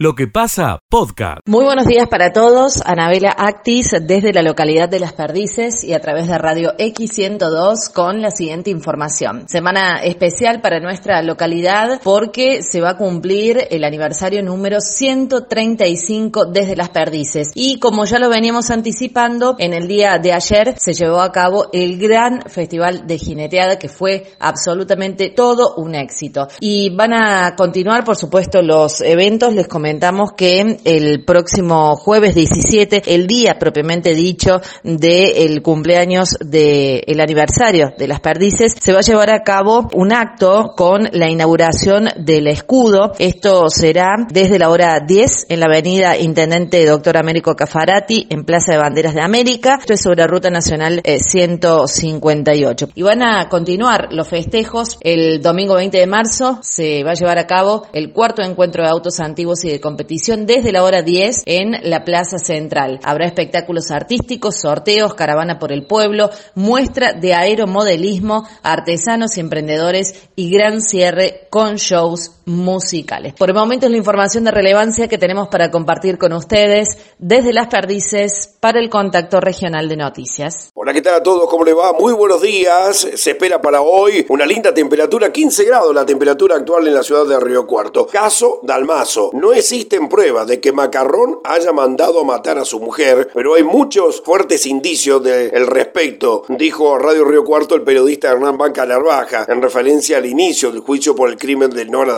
Lo que pasa, podcast. Muy buenos días para todos. Anabela Actis desde la localidad de Las Perdices y a través de Radio X102 con la siguiente información. Semana especial para nuestra localidad porque se va a cumplir el aniversario número 135 desde Las Perdices. Y como ya lo veníamos anticipando, en el día de ayer se llevó a cabo el gran festival de jineteada que fue absolutamente todo un éxito. Y van a continuar, por supuesto, los eventos. Les comentamos que el próximo jueves 17, el día propiamente dicho del cumpleaños del aniversario de las perdices, se va a llevar a cabo un acto con la inauguración del escudo. Esto será desde la hora 10 en la avenida Intendente Doctor Américo Cafarati en Plaza de Banderas de América. Esto es sobre Ruta Nacional 158. Eh, y van a continuar los festejos el domingo 20 de marzo. Se va a llevar a cabo el cuarto encuentro de autos antiguos y de competición desde la hora 10 en la Plaza Central. Habrá espectáculos artísticos, sorteos, caravana por el pueblo, muestra de aeromodelismo, artesanos y emprendedores y gran cierre con shows musicales. Por el momento es la información de relevancia que tenemos para compartir con ustedes desde Las Perdices para el Contacto Regional de Noticias. Hola, ¿qué tal a todos? ¿Cómo le va? Muy buenos días. Se espera para hoy una linda temperatura, 15 grados la temperatura actual en la ciudad de Río Cuarto. Caso Dalmazo. No existen pruebas de que Macarrón haya mandado a matar a su mujer, pero hay muchos fuertes indicios del respecto, dijo Radio Río Cuarto el periodista Hernán Banca Narvaja, en referencia al inicio del juicio por el crimen de Nora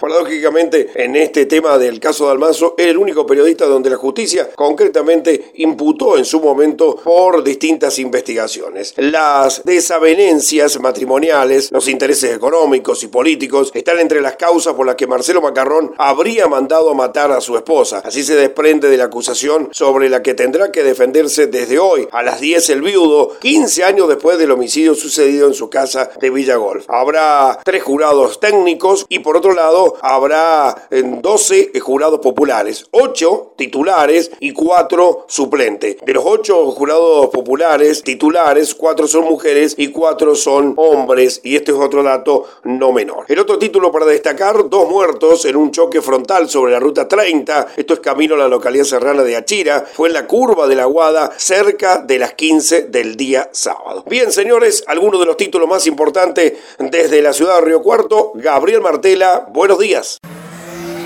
Paradójicamente, en este tema del caso Dalmazo, era el único periodista donde la justicia concretamente imputó en su momento por distintas investigaciones. Las desavenencias matrimoniales, los intereses económicos y políticos están entre las causas por las que Marcelo Macarrón habría mandado matar a su esposa. Así se desprende de la acusación sobre la que tendrá que defenderse desde hoy a las 10 el viudo, 15 años después del homicidio sucedido en su casa de Villa Golf. Habrá tres jurados técnicos y por otro lado habrá 12 jurados populares, 8 titulares y 4 suplentes. De los 8 jurados populares titulares, 4 son mujeres y 4 son hombres y este es otro dato no menor. El otro título para destacar, dos muertos en un choque frontal sobre la ruta 30, esto es camino a la localidad serrana de Achira, fue en la curva de la Guada cerca de las 15 del día sábado. Bien, señores, algunos de los títulos más importantes desde la ciudad de Río Cuarto, Gabriel Martela, buenos días.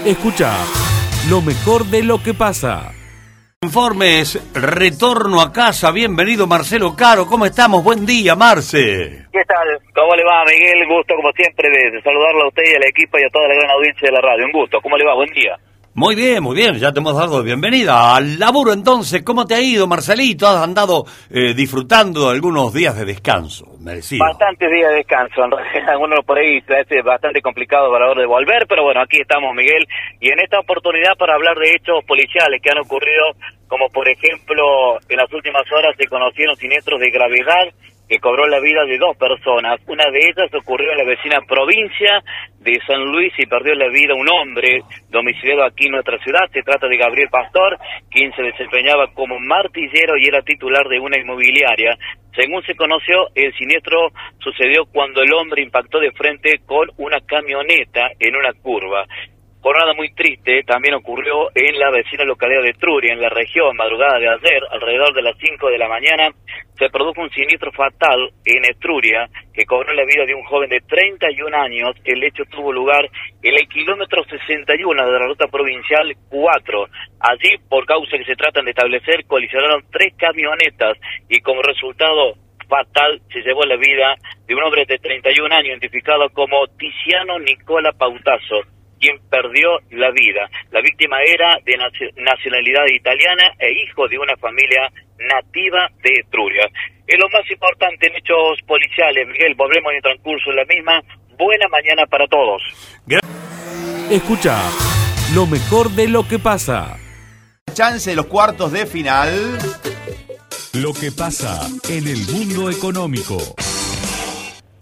Escucha lo mejor de lo que pasa. Informes, retorno a casa, bienvenido Marcelo Caro, ¿cómo estamos? Buen día, Marce. ¿Qué tal? ¿Cómo le va, Miguel? Gusto, como siempre, de, saludarlo a usted y al equipo y a toda la gran audiencia de la radio. Un gusto. ¿Cómo le va? Buen día. Muy bien, muy bien, ya te hemos dado bienvenida al laburo entonces. ¿Cómo te ha ido, Marcelito? ¿Has andado eh, disfrutando algunos días de descanso? Merecido. Bastantes días de descanso, en realidad, algunos por ahí es bastante complicado para de volver, pero bueno, aquí estamos, Miguel, y en esta oportunidad para hablar de hechos policiales que han ocurrido, como por ejemplo, en las últimas horas se conocieron siniestros de gravedad que cobró la vida de dos personas. Una de ellas ocurrió en la vecina provincia de San Luis y perdió la vida un hombre domiciliado aquí en nuestra ciudad. Se trata de Gabriel Pastor, quien se desempeñaba como martillero y era titular de una inmobiliaria. Según se conoció, el siniestro sucedió cuando el hombre impactó de frente con una camioneta en una curva. Jornada muy triste también ocurrió en la vecina localidad de Truria, en la región, madrugada de ayer, alrededor de las 5 de la mañana, se produjo un siniestro fatal en Etruria que cobró la vida de un joven de 31 años. El hecho tuvo lugar en el kilómetro 61 de la ruta provincial 4. Allí, por causa que se tratan de establecer, colisionaron tres camionetas y como resultado fatal se llevó la vida de un hombre de 31 años identificado como Tiziano Nicola Pautazo quien perdió la vida. La víctima era de nacionalidad italiana e hijo de una familia nativa de Etruria. Es lo más importante en hechos policiales, Miguel, volvemos en el transcurso de la misma. Buena mañana para todos. Escucha lo mejor de lo que pasa. Chance de los cuartos de final. Lo que pasa en el mundo económico.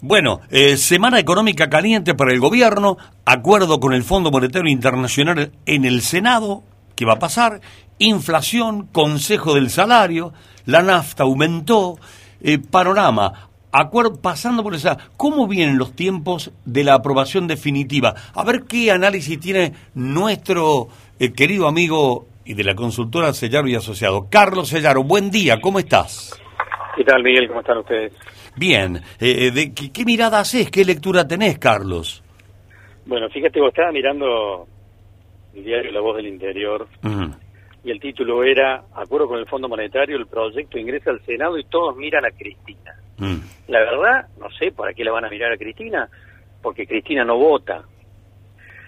Bueno, eh, semana económica caliente para el gobierno, acuerdo con el Fondo Monetario Internacional en el Senado, ¿qué va a pasar? Inflación, Consejo del Salario, la nafta aumentó, eh, panorama, acuerdo, pasando por esa, ¿cómo vienen los tiempos de la aprobación definitiva? A ver qué análisis tiene nuestro el querido amigo y de la consultora Sellaro y Asociado. Carlos Sellaro, buen día, ¿cómo estás? ¿Qué tal, Miguel? ¿Cómo están ustedes? Bien, eh, de, ¿qué, ¿qué, mirada haces? ¿Qué lectura tenés, Carlos? Bueno, fíjate, vos estaba mirando el diario La Voz del Interior uh y el título era, acuerdo con el Fondo Monetario, el proyecto ingresa al Senado y todos miran a Cristina. Mm. La verdad, no sé para qué la van a mirar a Cristina, porque Cristina no vota.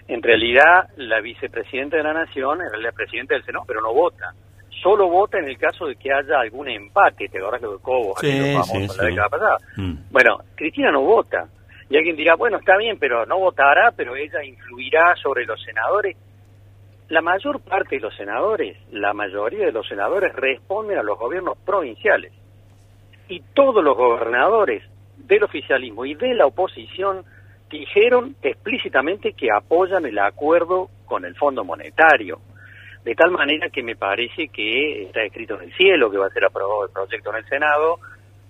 En realidad, la vicepresidenta de la Nación es la presidenta del Senado, pero no vota. Solo vota en el caso de que haya algún empate, ¿te acordás lo de Cobo? Sí, sí, la década pasada. Mm. Bueno, Cristina no vota. Y alguien dirá, bueno, está bien, pero no votará, pero ella influirá sobre los senadores la mayor parte de los senadores, la mayoría de los senadores responden a los gobiernos provinciales. Y todos los gobernadores del oficialismo y de la oposición dijeron explícitamente que apoyan el acuerdo con el Fondo Monetario. De tal manera que me parece que está escrito en el cielo que va a ser aprobado el proyecto en el Senado.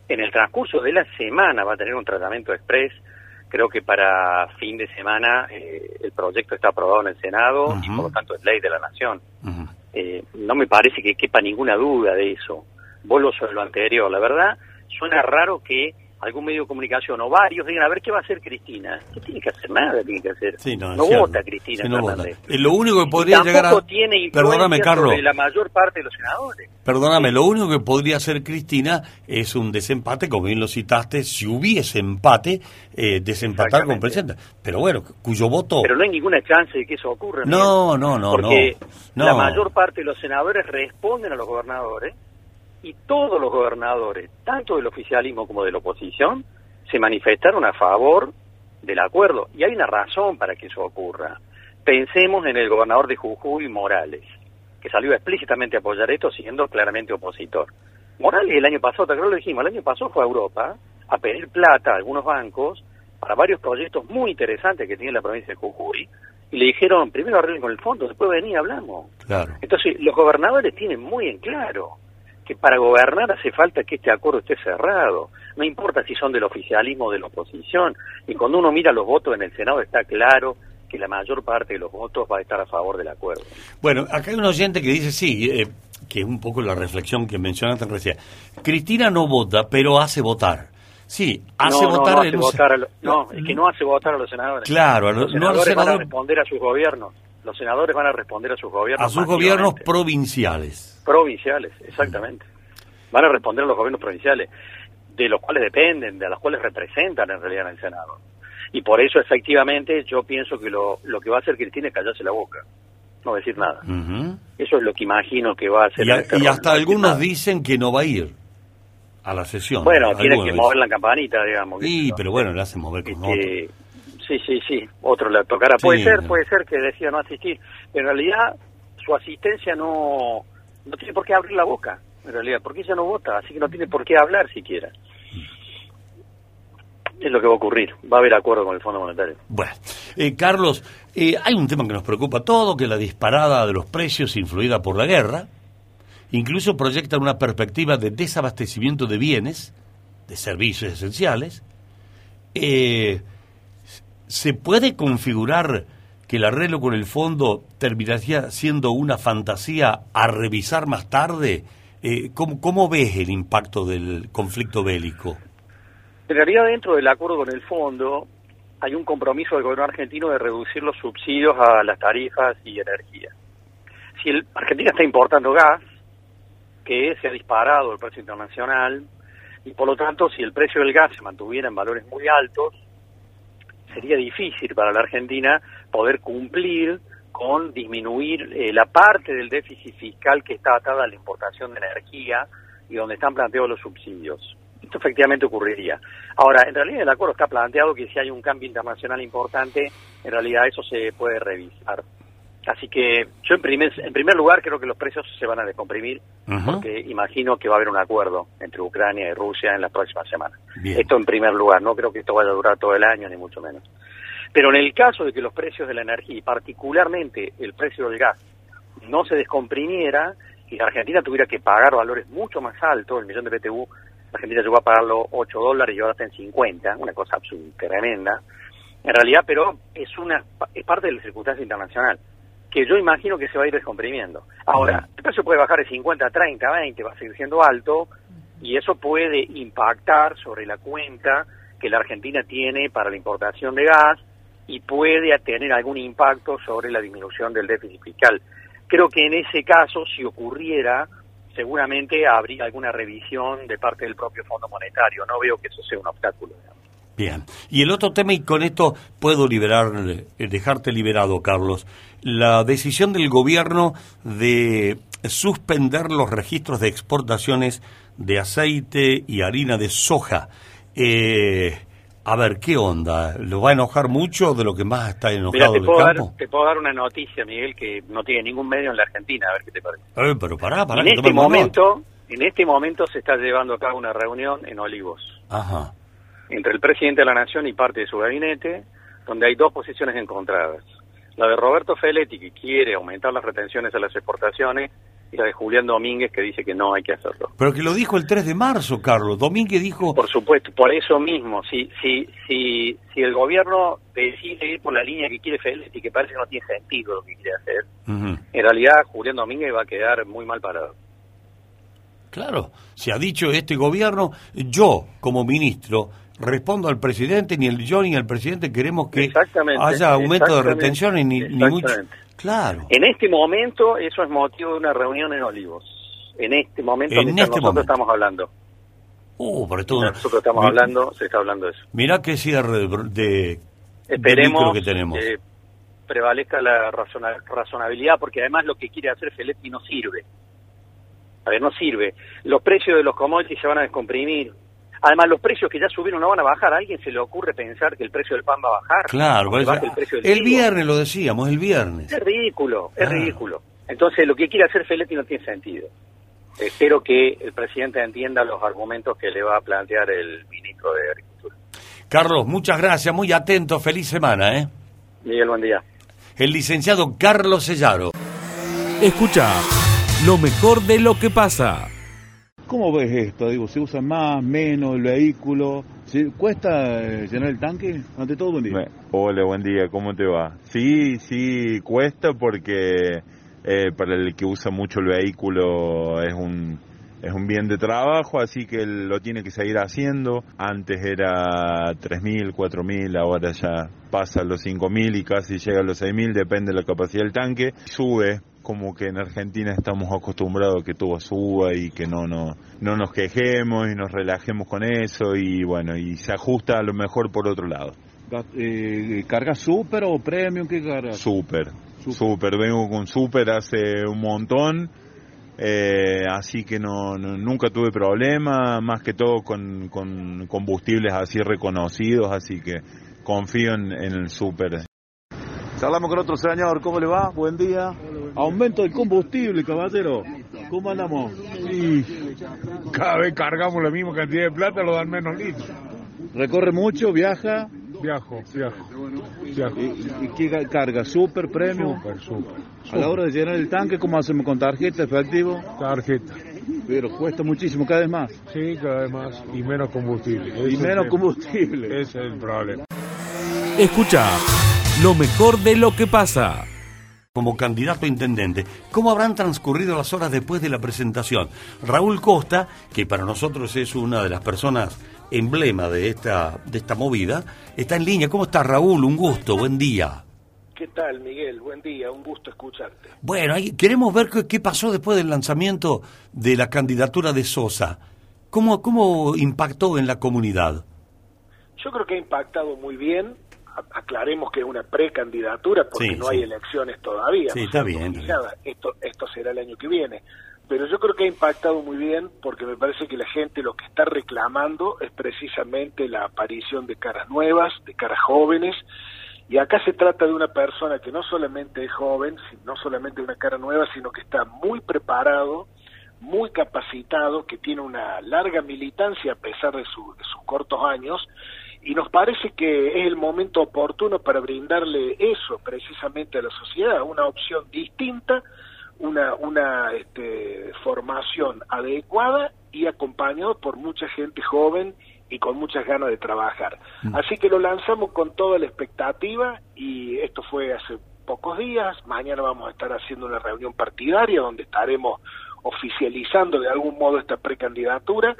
En el transcurso de la semana va a tener un tratamiento express Creo que para fin de semana eh, el proyecto está aprobado en el Senado y por lo tanto es ley de la Nación. eh, no me parece que quepa ninguna duda de eso. Vuelvo sobre lo anterior. La verdad, suena raro que algún medio de comunicación o varios digan a ver qué va a hacer Cristina. No tiene que hacer nada, tiene que hacer. no, vota Cristina sí, no vota. Eh, lo único que podría llegar a... tiene Perdóname, Carlos. la mayor parte de los senadores. Perdóname, lo único que podría hacer Cristina es un desempate, como bien lo citaste, si hubiese empate, eh, desempatar con presidente. Pero bueno, cuyo voto... Pero no hay ninguna chance de que eso ocurra. No, no, no, porque la mayor parte de los senadores responden a los gobernadores y todos los gobernadores, tanto del oficialismo como de la oposición, se manifestaron a favor del acuerdo. Y hay una razón para que eso ocurra. Pensemos en el gobernador de Jujuy, Morales, que salió explícitamente a apoyar esto siendo claramente opositor. Morales el año pasado, te lo dijimos, el año pasado fue a Europa a pedir plata a algunos bancos para varios proyectos muy interesantes que tiene la provincia de Jujuy, y le dijeron, primero arreglen con el fondo, después vení y hablamos. Claro. Entonces, los gobernadores tienen muy en claro que para gobernar hace falta que este acuerdo esté cerrado. No importa si son del oficialismo o de la oposición. Y cuando uno mira los votos en el Senado está claro que la mayor parte de los votos va a estar a favor del acuerdo. Bueno, acá hay un oyente que dice, sí, eh, que es un poco la reflexión que mencionaste recién. Cristina no vota, pero hace votar. Sí, hace votar... No, no, votar no, es que no hace votar a los senadores. Claro, los senadores van a responder a sus gobiernos. Los senadores van a responder a sus gobiernos. A sus gobiernos provinciales provinciales, exactamente. Van a responder a los gobiernos provinciales, de los cuales dependen, de los cuales representan en realidad en el Senado. Y por eso, efectivamente, yo pienso que lo, lo que va a hacer Cristina es callarse la boca, no decir nada. Eso es lo que imagino que va a hacer. Y, este hasta algunos dicen que no va a ir a la sesión. Bueno, tiene que mover la campanita, digamos. Sí, pero bueno, le hace mover con que, Sí, sí, sí, otro le tocará. puede ser, puede ser que decida no asistir. En realidad, su asistencia no no tiene por qué abrir la boca, en realidad, porque ella no vota, así que no tiene por qué hablar siquiera. Es lo que va a ocurrir, va a haber acuerdo con el Fondo Monetario. Bueno, eh, Carlos, eh, hay un tema que nos preocupa todo, que la disparada de los precios influida por la guerra, incluso proyecta una perspectiva de desabastecimiento de bienes, de servicios esenciales. Eh, ¿Se puede configurar que el arreglo con el fondo terminaría siendo una fantasía a revisar más tarde? Eh, ¿cómo, ves el impacto del conflicto bélico? En realidad, dentro del acuerdo con el fondo, hay un compromiso del gobierno argentino de reducir los subsidios a las tarifas y energía. Si el, Argentina está importando gas, que se ha disparado el precio internacional, y por lo tanto, si el precio del gas se mantuviera en valores muy altos, sería difícil para la Argentina poder cumplir con disminuir eh, la parte del déficit fiscal que está atada a la importación de energía y donde están planteados los subsidios. Esto efectivamente ocurriría. Ahora, en realidad el acuerdo está planteado que si hay un cambio internacional importante, en realidad eso se puede revisar. Así que yo en primer, en primer lugar creo que los precios se van a descomprimir porque imagino que va a haber un acuerdo entre Ucrania y Rusia en las próximas semanas. Esto en primer lugar, no creo que esto vaya a durar todo el año ni mucho menos. Pero en el caso de que los precios de la energía y particularmente el precio del gas no se descomprimiera y la Argentina tuviera que pagar valores mucho más altos, el millón de BTU, la Argentina llegó a pagarlo 8 dólares y ahora está en 50, una cosa absurda, tremenda. En realidad, pero es una es parte de la circunstancia internacional que yo imagino que se va a ir descomprimiendo. Ahora, el precio puede bajar de 50 a 30, 20, va a seguir siendo alto, y eso puede impactar sobre la cuenta que la Argentina tiene para la importación de gas y puede tener algún impacto sobre la disminución del déficit fiscal. Creo que en ese caso, si ocurriera, seguramente habría alguna revisión de parte del propio Fondo Monetario. No veo que eso sea un obstáculo. Bien. Y el otro tema, y con esto puedo liberar, eh, dejarte liberado, Carlos, la decisión del gobierno de suspender los registros de exportaciones de aceite y harina de soja. Eh, a ver, ¿qué onda? ¿Lo va a enojar mucho de lo que más está enojado te del puedo, dar, campo? te puedo dar una noticia, Miguel, que no tiene ningún medio en la Argentina, a ver qué te parece. Eh, pero pará, pará. en que este nota. momento, en este momento se está llevando a cabo una reunión en Olivos Ajá. entre el presidente de la Nación y parte de su gabinete, donde hay dos posiciones encontradas. La de Roberto Feletti, que quiere aumentar las retenciones a las exportaciones, la de Julián Domínguez, que dice que no hay que hacerlo. Pero que lo dijo el 3 de marzo, Carlos. Domínguez dijo... Por supuesto, por eso mismo, si, si, si, si el gobierno decide ir por la línea que quiere Feletti, que parece que no tiene sentido lo que quiere hacer, en realidad Julián Domínguez va a quedar muy mal parado. Claro, se ha dicho este gobierno, yo como ministro respondo al presidente, ni el yo ni el presidente queremos que haya aumento de retenciones ni, ni mucho. Claro. En este momento, eso es motivo de una reunión en Olivos. En este momento, En este nosotros momento. estamos hablando. Uh, pero Mientras nosotros estamos hablando, se está hablando de eso. Mirá qué cierre de, Esperemos que tenemos. que prevalezca la razona- razonabilidad, porque además lo que quiere hacer Feletti no sirve. A ver, no sirve. Los precios de los commodities se van a descomprimir. Además, los precios que ya subieron no van a bajar. ¿A alguien se le ocurre pensar que el precio del pan va a bajar? Claro, pues, el precio del el viernes lo decíamos, el viernes. Es ridículo, es Ah. ridículo. Entonces, lo que quiere hacer Feletti no tiene sentido. Espero que el presidente entienda los argumentos que le va a plantear el ministro de Agricultura. Carlos, muchas gracias, muy atento, feliz semana, ¿eh? Miguel, buen día. El licenciado Carlos Sellaro. Escucha lo mejor de lo que pasa. ¿Cómo ves esto? Digo, ¿se usa más, menos el vehículo? ¿Se- ¿Cuesta eh, llenar el tanque? Ante todo, buen día. Hola, buen día, ¿cómo te va? Sí, sí, cuesta porque eh, para el que usa mucho el vehículo es un, es un bien de trabajo, así que lo tiene que seguir haciendo. Antes era 3.000, 4.000, ahora ya pasa a los 5.000 y casi llega a los 6.000, depende de la capacidad del tanque. Sube, como que en Argentina estamos acostumbrados a que todo suba y que no, no, no nos quejemos y nos relajemos con eso y bueno, y se ajusta a lo mejor por otro lado. Eh, ¿Carga super o premium? ¿Qué carga? Super, super, vengo con super hace un montón, eh, así que no, no- nunca tuve problema, más que todo con, con combustibles así reconocidos, así que confío en, en el super. Hablamos con otro señor, ¿cómo le va? Buen día. Aumento del combustible, caballero. ¿Cómo andamos? Cada vez cargamos la misma cantidad de plata, lo dan menos litros. ¿Recorre mucho? ¿Viaja? Viajo, viajo. viajo. ¿Y, y qué ca- carga? ¿Super, premium? Súper, súper. A la hora de llenar el tanque, ¿cómo hacemos con tarjeta, efectivo? Tarjeta. Pero cuesta muchísimo, cada vez más. Sí, cada vez más. Y menos combustible. Y es menos combustible. Ese es el problema. Escucha lo mejor de lo que pasa. como candidato a intendente. ¿Cómo habrán transcurrido las horas después de la presentación? Raúl Costa, que para nosotros es una de las personas emblema de esta, de esta movida, está en línea. ¿Cómo está Raúl? Un gusto, buen día. ¿Qué tal, Miguel? Buen día, un gusto escucharte. Bueno, ahí queremos ver qué, qué pasó después del lanzamiento de la candidatura de Sosa. ¿Cómo, ¿Cómo impactó en la comunidad? Yo creo que ha impactado muy bien. Aclaremos que es una precandidatura porque Sí, no sí. hay elecciones todavía. Sí, no está bien. Esto, esto será el año que viene. Pero yo creo que ha impactado muy bien porque me parece que la gente lo que está reclamando es precisamente la aparición de caras nuevas, de caras jóvenes. Y acá se trata de una persona que no solamente es joven, no solamente una cara nueva, sino que está muy preparado, muy capacitado, que tiene una larga militancia a pesar de, su- de sus cortos años, y nos parece que es el momento oportuno para brindarle eso precisamente a la sociedad, una opción distinta, una, una este, formación adecuada y acompañado por mucha gente joven y con muchas ganas de trabajar. Así que lo lanzamos con toda la expectativa y esto fue hace pocos días. Mañana vamos a estar haciendo una reunión partidaria donde estaremos oficializando de algún modo esta precandidatura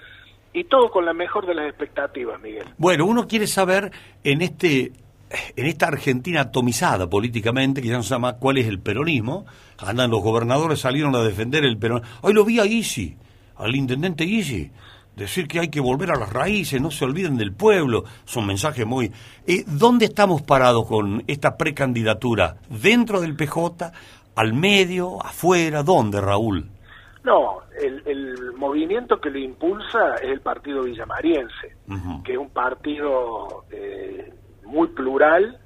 y todo con la mejor de las expectativas, Miguel. Bueno, uno quiere saber en este en esta Argentina atomizada políticamente, que ya no se llama cuál es el peronismo, andan los gobernadores salieron a defender el peronismo. Hoy lo vi a Isi, al intendente Isi, decir que hay que volver a las raíces, no se olviden del pueblo, son mensajes muy... Eh, ¿Dónde estamos parados con esta precandidatura? ¿Dentro del PJ? ¿Al medio? ¿Afuera? ¿Dónde, Raúl? No, el, el movimiento que lo impulsa es el Partido Villamariense, que es un partido eh, muy plural,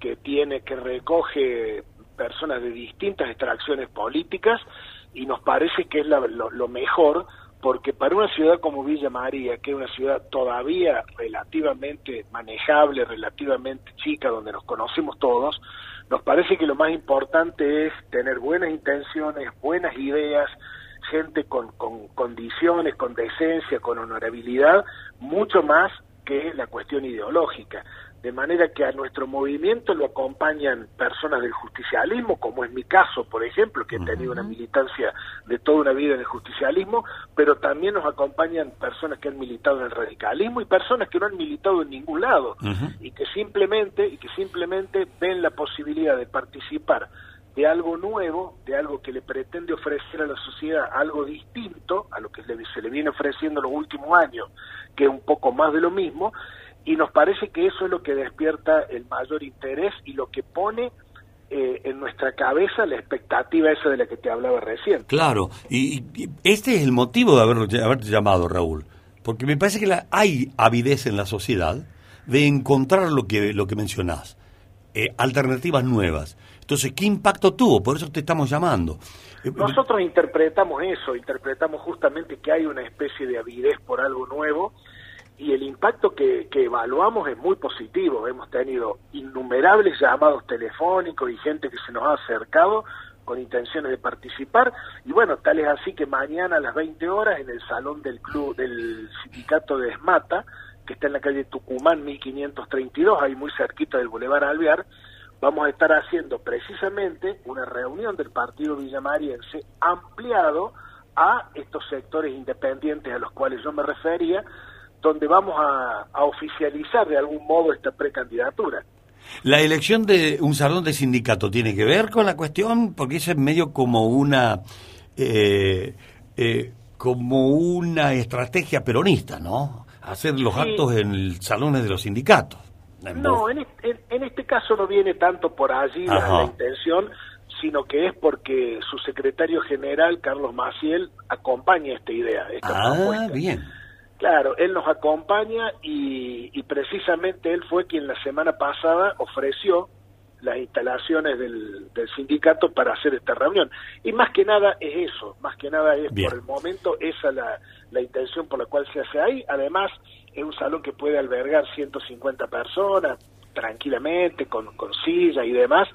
que tiene, que recoge personas de distintas extracciones políticas y nos parece que es la- lo, lo mejor porque para una ciudad como Villa María, que es una ciudad todavía relativamente manejable, relativamente chica, donde nos conocemos todos, nos parece que lo más importante es tener buenas intenciones, buenas ideas, gente con, con condiciones, con decencia, con honorabilidad, mucho más que la cuestión ideológica. De manera que a nuestro movimiento lo acompañan personas del justicialismo, como es mi caso, por ejemplo, que he tenido una militancia de toda una vida en el justicialismo, pero también nos acompañan personas que han militado en el radicalismo y personas que no han militado en ningún lado. Y que simplemente y que simplemente ven la posibilidad de participar de algo nuevo, de algo que le pretende ofrecer a la sociedad algo distinto a lo que se le viene ofreciendo los últimos años, que es un poco más de lo mismo, y nos parece que eso es lo que despierta el mayor interés y lo que pone eh, en nuestra cabeza la expectativa esa de la que te hablaba recién. Claro, y, y este es el motivo de haberlo, de haberte llamado, Raúl, porque me parece que la- hay avidez en la sociedad de encontrar lo que, lo que mencionás, eh, alternativas nuevas. Entonces, ¿qué impacto tuvo? Por eso te estamos llamando. Eh, Nosotros interpretamos eso, interpretamos justamente que hay una especie de avidez por algo nuevo y el impacto que, evaluamos es muy positivo. Hemos tenido innumerables llamados telefónicos y gente que se nos ha acercado con intenciones de participar y bueno, tal es así que mañana a las 20 horas en el salón del club del sindicato de Esmata, que está en la calle Tucumán 1532, ahí muy cerquita del Boulevard Alvear, vamos a estar haciendo precisamente una reunión del Partido Villamariense ampliado a estos sectores independientes a los cuales yo me refería, donde vamos a, a oficializar de algún modo esta precandidatura. La elección de un salón de sindicato tiene que ver con la cuestión, porque es medio como una eh, eh, como una estrategia peronista, ¿no? Hacer los Sí. actos en salones de los sindicatos. En No, en este, en- en este caso no viene tanto por allí la, intención, sino que es porque su secretario general, Carlos Maciel, acompaña esta idea, esta Ah, propuesta. bien. Claro, él nos acompaña y, y precisamente él fue quien la semana pasada ofreció las instalaciones del, del sindicato para hacer esta reunión. Y más que nada es eso, más que nada es Bien. por el momento esa la, la intención por la cual se hace ahí. Además, es un salón que puede albergar 150 personas tranquilamente, con, con silla y demás.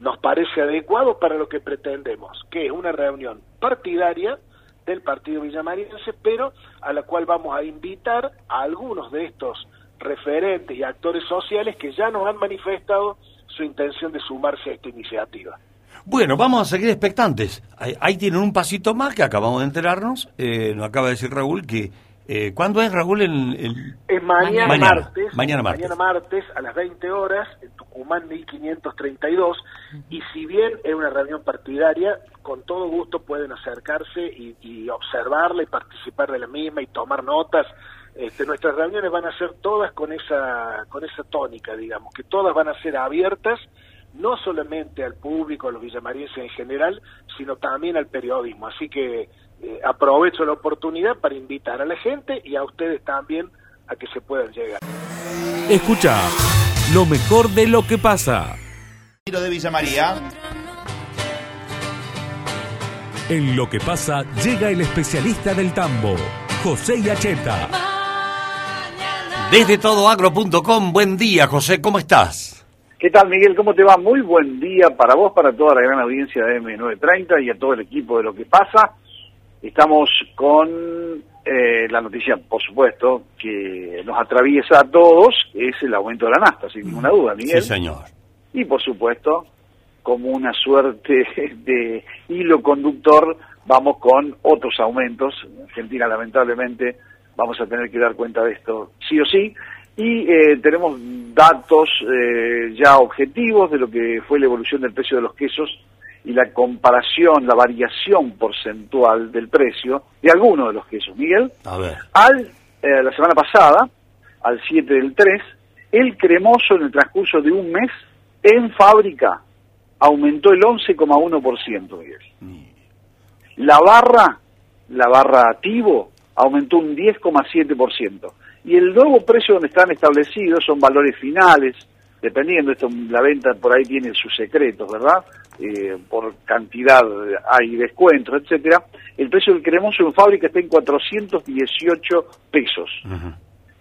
Nos parece adecuado para lo que pretendemos, que es una reunión partidaria del Partido Villamariense, pero a la cual vamos a invitar a algunos de estos referentes y actores sociales que ya nos han manifestado su intención de sumarse a esta iniciativa. Bueno, vamos a seguir expectantes. Ahí, tienen un pasito más que acabamos de enterarnos. Eh, nos acaba de decir Raúl que... Eh, ¿Cuándo es, Raúl? El, el- Es mañana, Mañana, martes, mañana martes. martes a las 20 horas en Tucumán 1532 y si bien es una reunión partidaria, con todo gusto pueden acercarse y, y observarla y participar de la misma y tomar notas. Este, nuestras reuniones van a ser todas con esa con esa tónica, digamos, que todas van a ser abiertas no solamente al público, a los villamarienses en general, sino también al periodismo. Así que eh, aprovecho la oportunidad para invitar a la gente y a ustedes también a que se puedan llegar. Escucha lo mejor de lo que pasa. De Villa María. En lo que pasa llega el especialista del tambo, José Yacheta. Desde todoagro.com, buen día, José, ¿cómo estás? ¿Qué tal, Miguel? ¿Cómo te va? Muy buen día para vos, para toda la gran audiencia de M930 y a todo el equipo de lo que pasa. Estamos con eh, la noticia, por supuesto, que nos atraviesa a todos, es el aumento de la nafta, sin ninguna duda, Miguel. Sí, señor. Y, por supuesto, como una suerte de hilo conductor, vamos con otros aumentos. En Argentina, lamentablemente, vamos a tener que dar cuenta de esto sí o sí. Y eh, tenemos datos eh, ya objetivos de lo que fue la evolución del precio de los quesos y la comparación, la variación porcentual del precio de algunos de los quesos. Miguel, A ver. al, eh, la semana pasada, al 7 del 3, el cremoso en el transcurso de un mes en fábrica aumentó el 11,1%, Miguel. La barra, la barra Tivo, aumentó un 10,7%. Y el nuevo precio donde están establecidos son valores finales, dependiendo, esto la venta por ahí tiene sus secretos, ¿verdad? Eh, por cantidad hay descuentos, etcétera. El precio del cremoso en fábrica está en 418 pesos.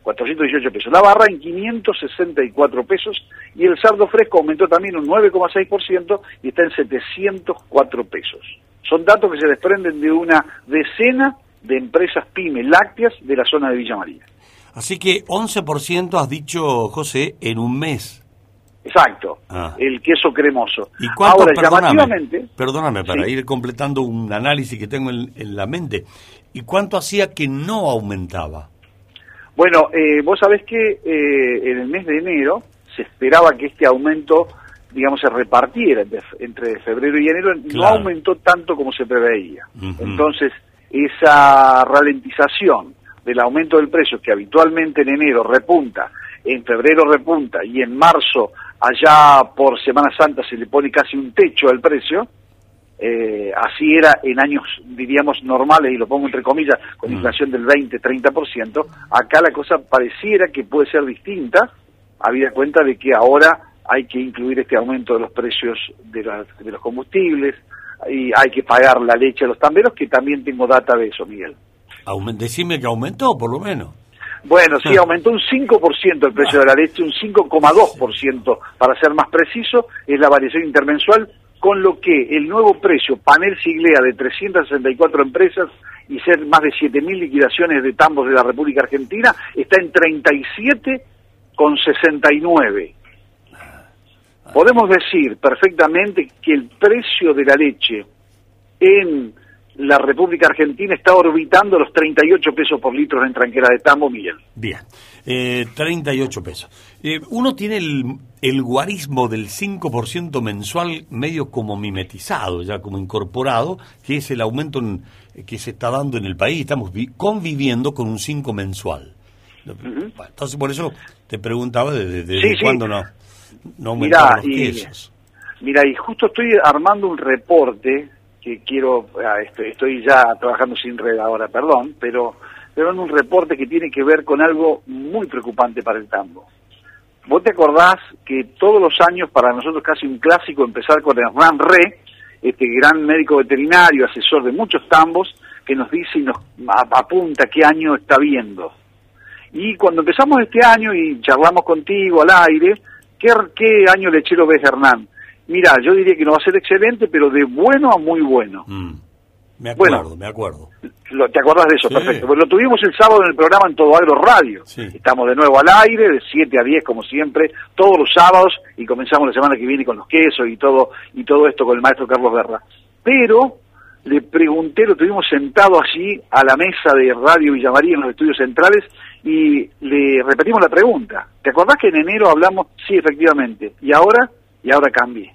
418 pesos. La barra en 564 pesos y el sardo fresco aumentó también un 9,6% y está en 704 pesos. Son datos que se desprenden de una decena de empresas pyme lácteas de la zona de Villa María. Así que 11% has dicho, José, en un mes. Exacto, Ah. el queso cremoso. ¿Y cuánto, Ahora, perdóname, llamativamente, perdóname, para Sí. ir completando un análisis que tengo en, en la mente, ¿y cuánto hacía que no aumentaba? Bueno, eh, vos sabés que eh, en el mes de enero se esperaba que este aumento, digamos, se repartiera entre, entre febrero y enero, no aumentó tanto como se preveía. Entonces, esa ralentización del aumento del precio que habitualmente en enero repunta, en febrero repunta y en marzo, allá por Semana Santa, se le pone casi un techo al precio, eh, así era en años, diríamos, normales, y lo pongo entre comillas, con inflación del 20-30%, acá la cosa pareciera que puede ser distinta, habida cuenta de que ahora hay que incluir este aumento de los precios de, las- de los combustibles, y hay que pagar la leche a los tamberos, que también tengo data de eso, Miguel. Decime que aumentó, por lo menos. Bueno, sí, aumentó un 5% el precio de la leche, un 5,2% para ser más preciso, es la variación intermensual, con lo que el nuevo precio panel siglea de 364 empresas y ser más de 7.000 liquidaciones de tambos de la República Argentina está en 37,69. Podemos decir perfectamente que el precio de la leche en la República Argentina está orbitando los 38 pesos por litro en tranquera de tambo, Miguel. Bien, eh, 38 pesos. Eh, uno tiene el, el guarismo del 5% mensual medio como mimetizado, ya como incorporado, que es el aumento en- que se está dando en el país. Estamos vi- conviviendo con un 5 mensual. Entonces, por eso te preguntaba desde de, Sí, sí. cuándo no, no Mirá, aumentaron los y-. Mira, y justo estoy armando un reporte que quiero, ah, estoy, estoy ya trabajando sin red ahora, perdón, pero pero en un reporte que tiene que ver con algo muy preocupante para el tambo. ¿Vos te acordás que todos los años, para nosotros casi un clásico, empezar con Hernán Re, este gran médico veterinario, asesor de muchos tambos, que nos dice y nos apunta qué año está viendo? Y cuando empezamos este año y charlamos contigo al aire, ¿qué, qué año lechero ves, Hernán? Mira, yo diría que no va a ser excelente, pero de bueno a muy bueno. Me acuerdo, Bueno. me acuerdo. Lo- ¿Te acordás de eso? Sí. Perfecto. Pues lo tuvimos el sábado en el programa en Todo Agro Radio. Estamos de nuevo al aire, de 7 a 10 como siempre, todos los sábados, y comenzamos la semana que viene con los quesos y todo, y todo esto con el maestro Carlos Guerra. Pero le pregunté, lo tuvimos sentado allí a la mesa de Radio Villamaría en los estudios centrales, y le repetimos la pregunta. ¿Te acordás que en enero hablamos? Sí, efectivamente. ¿Y ahora? Y ahora cambié.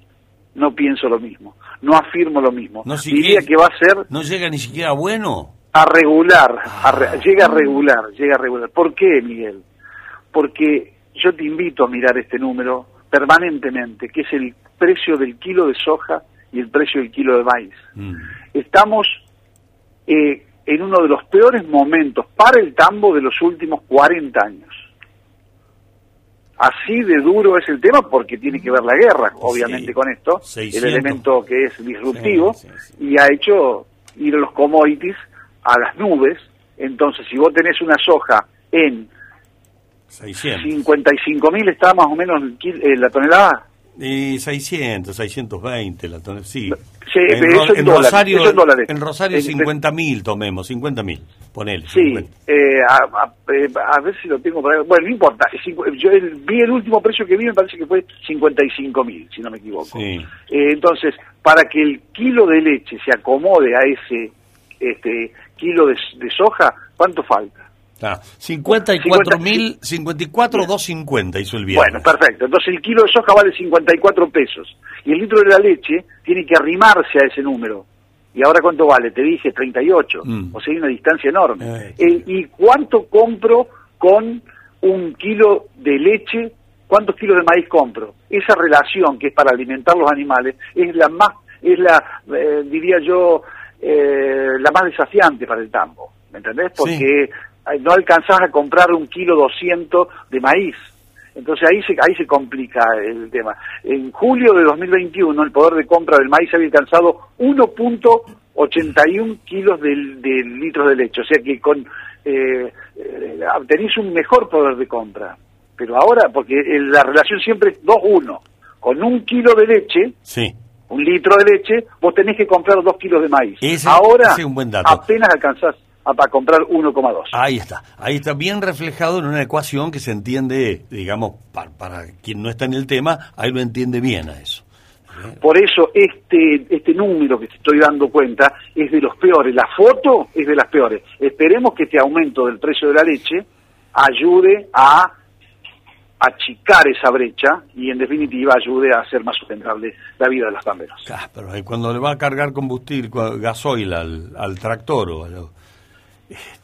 No pienso lo mismo. No afirmo lo mismo. No, si Diría que- que va a ser No llega ni siquiera bueno. a regular, a re- llega a regular, llega a regular. ¿Por qué, Miguel? Porque yo te invito a mirar este número permanentemente, que es el precio del kilo de soja y el precio del kilo de maíz. Estamos eh, en uno de los peores momentos para el tambo de los últimos 40 años. Así de duro es el tema porque tiene que ver la guerra, obviamente, con esto, 600. el elemento que es disruptivo, y ha hecho ir los commodities a las nubes. Entonces, si vos tenés una soja en 600. 55 mil, está más o menos eh, la tonelada, Y 600, 620, la tonelada, sí. Sí, en, eso en en dólares, Rosario, eso en dólares. en Rosario En- 50 mil tomemos, 50 mil, ponele. Sí, 50. eh, a, a- eh, a ver si lo tengo por ahí. Bueno, no importa. Yo el- vi el último precio que vi, me parece que fue 55 mil, si no me equivoco. Sí. Eh, entonces, para que el kilo de leche se acomode a ese este kilo de, de soja, ¿cuánto falta? Ah, 54 mil, 54 250 hizo el viernes. Bueno, perfecto. Entonces el kilo de soja vale 54 pesos. Y el litro de la leche tiene que arrimarse a ese número. ¿Y ahora cuánto vale? Te dije 38. Mm. O sea, hay una distancia enorme. Eh. ¿Y cuánto compro con un kilo de leche? ¿Cuántos kilos de maíz compro? Esa relación que es para alimentar los animales es la más, es la, eh, diría yo, eh, la más desafiante para el tambo. ¿Me entendés? Porque no alcanzás a comprar un kilo 200 de maíz. Entonces ahí se, ahí se complica el tema. En julio de 2021 el poder de compra del maíz había alcanzado 1.81 kilos del, del litro de leche. O sea que con eh, eh, tenés un mejor poder de compra. Pero ahora, porque el- la relación siempre es 2-1. Con un kilo de leche, Sí. un litro de leche, vos tenés que comprar dos kilos de maíz. Ese- ahora ese es un buen dato. apenas alcanzás a, a comprar 1,2. Ahí está, ahí está bien reflejado en una ecuación que se entiende, digamos, para, para quien no está en el tema, ahí lo entiende bien a eso. Por eso este, este número que te estoy dando cuenta es de los peores. La foto es de las peores. Esperemos que este aumento del precio de la leche ayude a achicar esa brecha y en definitiva ayude a hacer más sustentable la vida de los tamberos. Ah, pero cuando le va a cargar combustible, gasoil al, al tractor, o a lo- eh,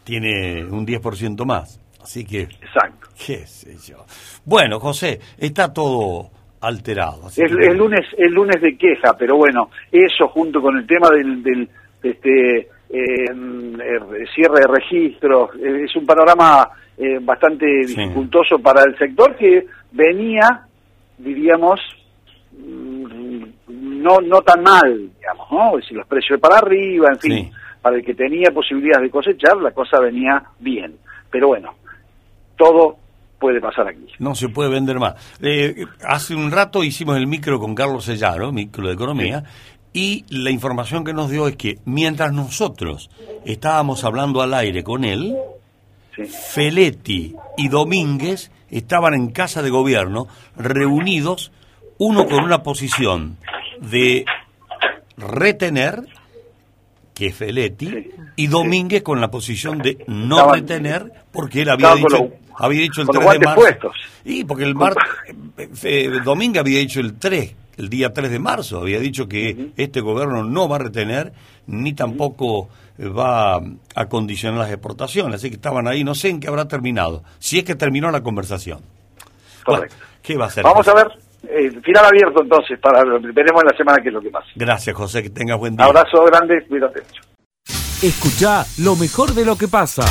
tiene un 10% más. Así que, Exacto. qué sé yo. Bueno, José, está todo alterado. así Es, que- es lunes es lunes de queja, pero bueno, eso junto con el tema del, del este eh, eh, cierre de registros, eh, es un panorama eh, bastante dificultoso para el sector que venía, diríamos, mm, no no tan mal, digamos, ¿no? Si los precios para arriba, en fin, Sí. Para el que tenía posibilidades de cosechar, la cosa venía bien. Pero bueno, todo puede pasar aquí. No se puede vender más. Eh, hace un rato hicimos el micro con Carlos Sellaro, micro de economía, y la información que nos dio es que mientras nosotros estábamos hablando al aire con él, Feletti y Domínguez estaban en casa de gobierno reunidos, uno con una posición de retener, que es Feletti, y Domínguez con la posición de no Estaban- retener, porque él había dicho, los- había dicho el con los 3 de marzo. puestos. Y porque el mar, eh, Domínguez había dicho el 3, el día 3 de marzo, había dicho que este gobierno no va a retener ni tampoco eh, va a condicionar las exportaciones, así que estaban ahí, no sé en qué habrá terminado, si es que terminó la conversación. Correcto. Bueno, ¿Qué va a hacer? Vamos a ver, eh, final abierto entonces, para veremos en la semana qué es lo que pasa. Gracias, José, que tengas buen día. Abrazo grande, cuídate mucho. Escucha lo mejor de lo que pasa.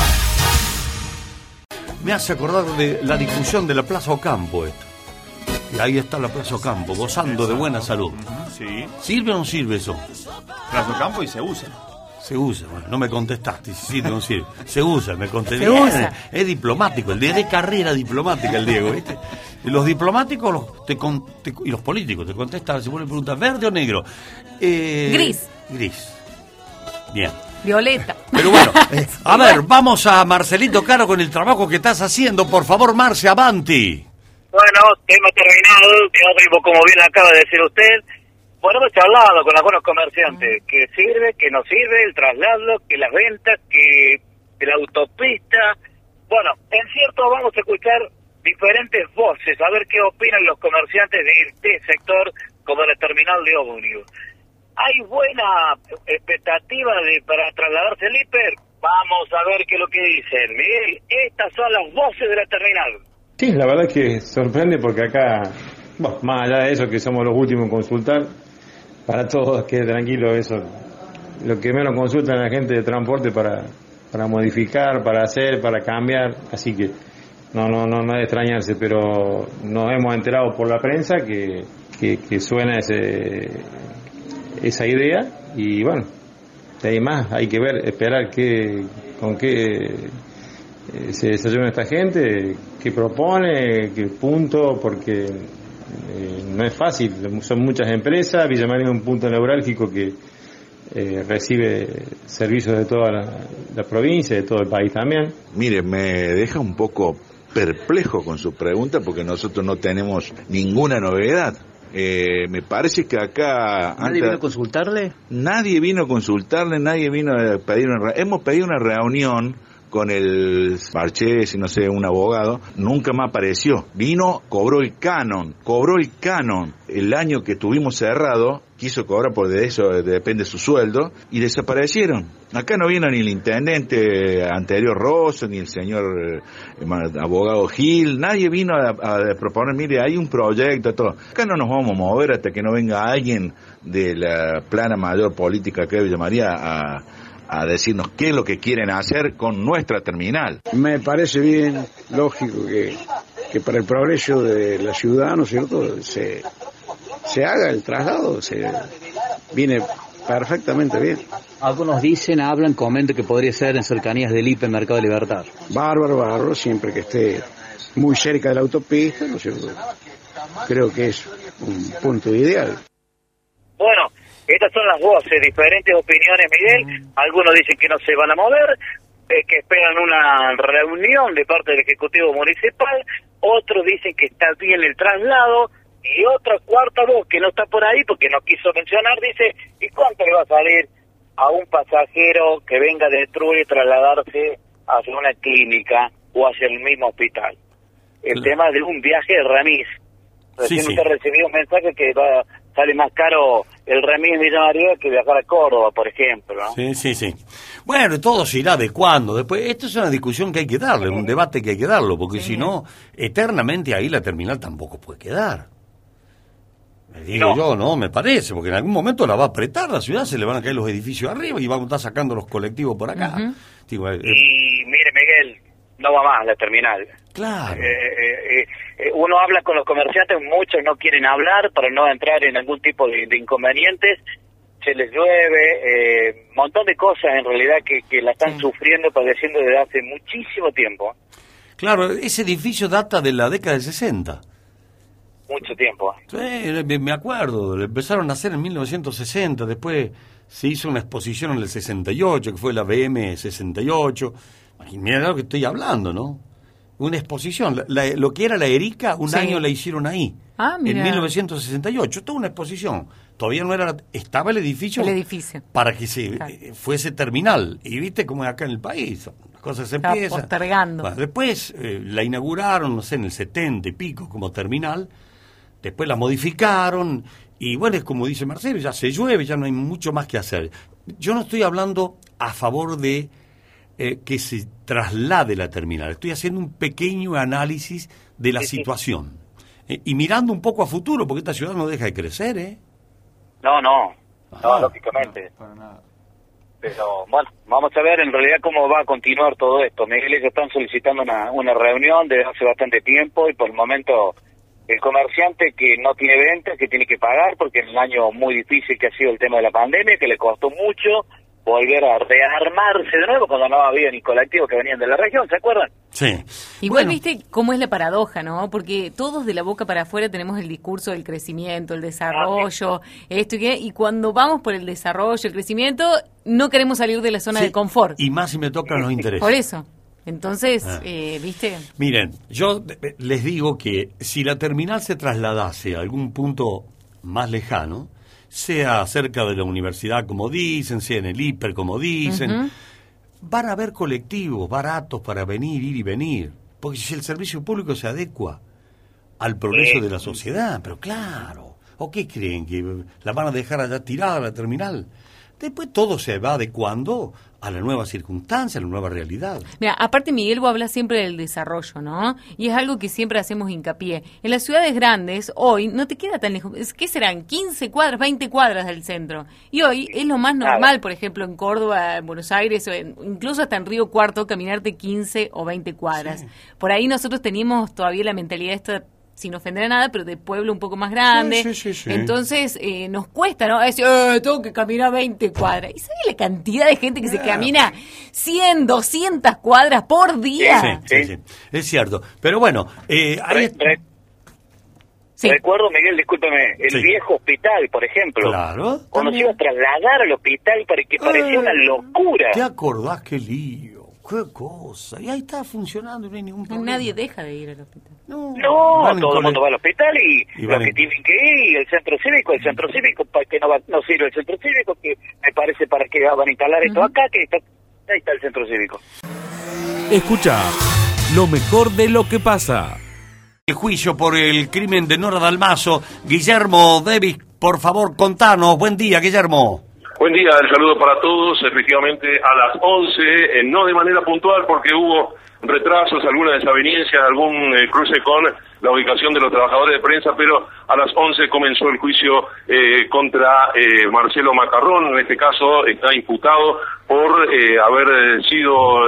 Me hace acordar de la discusión de la Plaza Ocampo esto. Y ahí está la Plaza Ocampo, gozando de buena salud. Sí. ¿Sirve o no sirve eso? Plazo campo y se usa. Se usa, bueno, no me contestaste si o no sirve. Se usa, me contesté. Se usa. Es diplomático, el día de carrera diplomática el Diego, ¿viste? Y los diplomáticos los- te con- te- y los políticos te contestan, se ponen preguntas, ¿verde o negro? Eh, Gris. Gris. Bien. Violeta. Pero bueno, eh, a ver, vamos a Marcelito Caro con el trabajo que estás haciendo. Por favor, Marce, avanti. Bueno, tema terminado, mismo como bien acaba de decir usted. Bueno, hemos charlado con algunos comerciantes, que sirve, que no sirve, el traslado, que las ventas, que, que la autopista. Bueno, en cierto vamos a escuchar diferentes voces, a ver qué opinan los comerciantes de este sector como la terminal de ómnibus. ¿Hay buena expectativa de para trasladarse el hiper? Vamos a ver qué es lo que dicen. Miguel, estas son las voces de la terminal. Sí, la verdad es que sorprende porque acá, bueno, más allá de eso que somos los últimos en consultar, para todos quede tranquilo eso. Lo que menos consultan la gente de transporte para, para modificar, para hacer, para cambiar, así que no, no, no, no es de extrañarse, pero nos hemos enterado por la prensa que, que, que suena ese, esa idea y bueno, de ahí más hay que ver, esperar qué, con qué eh, se desayuna esta gente, qué propone, qué punto, porque Eh, no es fácil, son muchas empresas, Villa María es un punto neurálgico que eh, recibe servicios de toda la, la provincia, de todo el país también. Mire, me deja un poco perplejo con su pregunta porque nosotros no tenemos ninguna novedad. Eh, me parece que acá... ¿Nadie vino a consultarle? Nadie vino a consultarle, nadie vino a pedir una... Hemos pedido una reunión con el Marchés y no sé, un abogado, nunca más apareció. Vino, cobró el canon, cobró el canon. El año que tuvimos cerrado, quiso cobrar por de eso, eh, depende su sueldo, y desaparecieron. Acá no vino ni el intendente anterior Rosso, ni el señor eh, abogado Gil, nadie vino a, a proponer, mire, hay un proyecto, todo. Acá no nos vamos a mover hasta que no venga alguien de la plana mayor política que Villa María a, a decirnos qué es lo que quieren hacer con nuestra terminal. Me parece bien, lógico, que, que para el progreso de la ciudad, ¿no es cierto?, se, se haga el traslado, se viene perfectamente bien. Algunos dicen, hablan, comentan que podría ser en cercanías del IPE Mercado de Libertad. Bárbaro, bárbaro, siempre que esté muy cerca de la autopista, ¿no es cierto? Creo que es un punto ideal. Bueno, estas son las voces, diferentes opiniones, Miguel. Algunos dicen que no se van a mover, eh, que esperan una reunión de parte del Ejecutivo Municipal. Otros dicen que está bien el traslado. Y otra cuarta voz que no está por ahí porque no quiso mencionar dice, ¿y cuánto le va a salir a un pasajero que venga de Trujillo trasladarse hacia una clínica o hacia el mismo hospital? El tema de un viaje de remis. Recién Sí, sí. usted recibió un mensaje que va, sale más caro el remis en Villa María que viajar a Córdoba, por ejemplo. ¿no? Sí, sí, sí. Bueno, todo se irá adecuando. Después, esto es una discusión que hay que darle, un debate que hay que darlo, porque si no, eternamente ahí la terminal tampoco puede quedar. Me digo yo, no, me parece, porque en algún momento la va a apretar la ciudad, se le van a caer los edificios arriba y vamos a estar sacando los colectivos por acá. Digo, eh, Y mire, Miguel, no va más la terminal. Claro. Eh, eh, eh, uno habla con los comerciantes, muchos no quieren hablar para no entrar en algún tipo de, de inconvenientes. Se les llueve, eh, montón de cosas en realidad que, que la están sufriendo, padeciendo desde hace muchísimo tiempo. claro, ese edificio data de la década del 60. Mucho tiempo. Sí, me- acuerdo, lo empezaron a hacer en 1960, después se hizo una exposición en el 68, que fue la BM 68. Y Mira lo que estoy hablando, ¿no? Una exposición, la- la- lo que era la Erika, un Sí. año la hicieron ahí, Ah, en mira. 1968, toda una exposición. Todavía no era, estaba el edificio, El edificio. para que se eh, fuese terminal. Y viste cómo es acá en el país, las cosas se empiezan. postergando. Bueno, después eh, la inauguraron, no sé, en el 70 y pico como terminal. Después la modificaron y bueno, es como dice Marcelo, ya se llueve, ya no hay mucho más que hacer. Yo no estoy hablando a favor de eh, que se traslade la terminal, estoy haciendo un pequeño análisis de la situación Eh, y mirando un poco a futuro, porque esta ciudad no deja de crecer, ¿eh? No, no, Ah. no, lógicamente. Pero bueno, vamos a ver en realidad cómo va a continuar todo esto. Miguel, ellos están solicitando una, una reunión desde hace bastante tiempo y por el momento el comerciante que no tiene ventas, que tiene que pagar, porque en el año muy difícil que ha sido el tema de la pandemia, que le costó mucho volver a rearmarse de nuevo cuando no había ni colectivos que venían de la región, ¿se acuerdan? Sí. Igual viste cómo es la paradoja, ¿no? Porque todos de la boca para afuera tenemos el discurso del crecimiento, el desarrollo, esto y qué, y cuando vamos por el desarrollo, el crecimiento, no queremos salir de la zona Sí, de confort. Y más si me tocan los intereses. Por eso. Entonces, Ah. eh, ¿viste? Miren, yo les digo que si la terminal se trasladase a algún punto más lejano, sea cerca de la universidad como dicen, sea en el hiper como dicen, van a haber colectivos baratos para venir, ir y venir. Porque si el servicio público se adecua al progreso de la sociedad, pero claro, ¿o qué creen? ¿Que la van a dejar allá tirada la terminal? Después todo se va adecuando a la nueva circunstancia, a la nueva realidad. Mira, aparte Miguel vos habla siempre del desarrollo, ¿no? Y es algo que siempre hacemos hincapié. En las ciudades grandes, hoy, no te queda tan lejos. Es- ¿Qué serán? 15 cuadras, 20 cuadras del centro. Y hoy es lo más normal, por ejemplo, en Córdoba, en Buenos Aires, o en- incluso hasta en Río Cuarto, caminarte 15 o 20 cuadras. Por ahí nosotros teníamos todavía la mentalidad esta sin ofender a nada, pero de pueblo un poco más grande. Sí, sí, sí, sí. Entonces eh, nos cuesta, ¿no? Decir, "Eh, tengo que caminar 20 cuadras. ¿Y sabes la cantidad de gente que se camina 100, 200 cuadras por día? Sí, sí, sí, es cierto. Pero bueno, eh, ahí- Recuerdo, Miguel, discúlpame, el Sí. viejo hospital, por ejemplo. Claro. Cuando se iba a trasladar al hospital para que parecía una locura. ¿Te acordás qué lío? ¿Qué cosa? Y ahí está funcionando, no hay ningún problema. Nadie deja de ir al hospital. No, todo el mundo va al hospital y, Y los que en- tienen que ir, y el centro cívico, el centro cívico, ¿para qué no, va- no sirve el centro cívico? Que me parece para que van a instalar esto acá, que está, ahí está el centro cívico. Escucha lo mejor de lo que pasa. El juicio por el crimen de Nora Dalmazo. Guillermo Davis, por favor, contanos. Buen día, Guillermo. Buen día, el saludo para todos. Efectivamente, a las 11, eh, no de manera puntual porque hubo retrasos, algunas desavenencias, algún eh, cruce con la ubicación de los trabajadores de prensa, pero a las 11 comenzó el juicio eh, contra eh, Marcelo Macarrón. En este caso está imputado por eh, haber eh, sido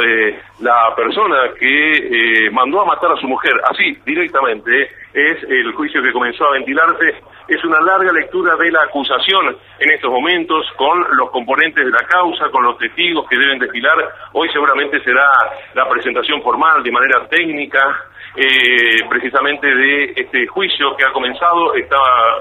la persona que mandó a matar a su mujer. Así, directamente, es el juicio que comenzó a ventilarse. Es una larga lectura de la acusación en estos momentos con los componentes de la causa, con los testigos que deben desfilar. Hoy seguramente será la presentación formal de manera técnica eh, precisamente de este juicio que ha comenzado. Está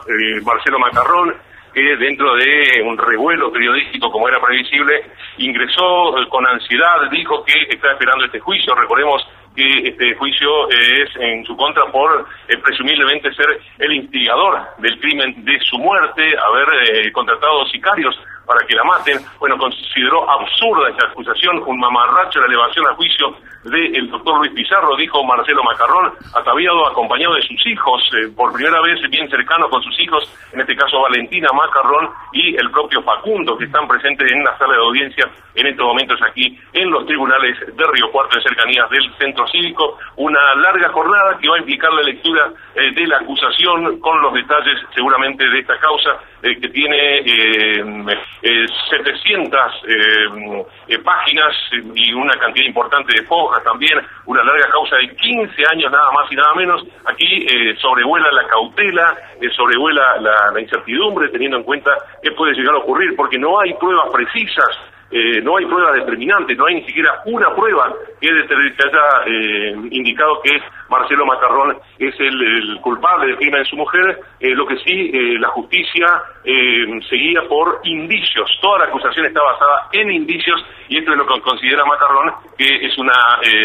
eh, Marcelo Macarrón, que dentro de un revuelo periodístico, como era previsible, ingresó eh, con ansiedad, dijo que está esperando este juicio. Recordemos que este juicio es en su contra por eh, presumiblemente ser el instigador del crimen de su muerte, haber eh, contratado sicarios para que la maten. Bueno, consideró absurda esta acusación, un mamarracho la elevación a juicio del doctor Luis Pizarro, dijo Marcelo Macarrón, ataviado acompañado de sus hijos, eh, por primera vez bien cercano con sus hijos, en este caso Valentina Macarrón y el propio Facundo, que están presentes en la sala de audiencia en estos momentos aquí en los tribunales de Río Cuarto, en cercanías del centro cívico. Una larga jornada que va a implicar la lectura eh, de la acusación con los detalles seguramente de esta causa eh, que tiene eh, eh, 700 eh, eh, páginas y una cantidad importante de fojas también, una larga causa de 15 años nada más y nada menos. Aquí sobrevuela la cautela, sobrevuela la, incertidumbre, teniendo en cuenta qué puede llegar a ocurrir, porque no hay pruebas precisas no hay pruebas determinantes, no hay ni siquiera una prueba que, haya indicado que Marcelo Macarrón es el, culpable del crimen de su mujer, eh, lo que sí, eh, la justicia eh, seguía por indicios, toda la acusación está basada en indicios y esto es lo que considera Macarrón que es una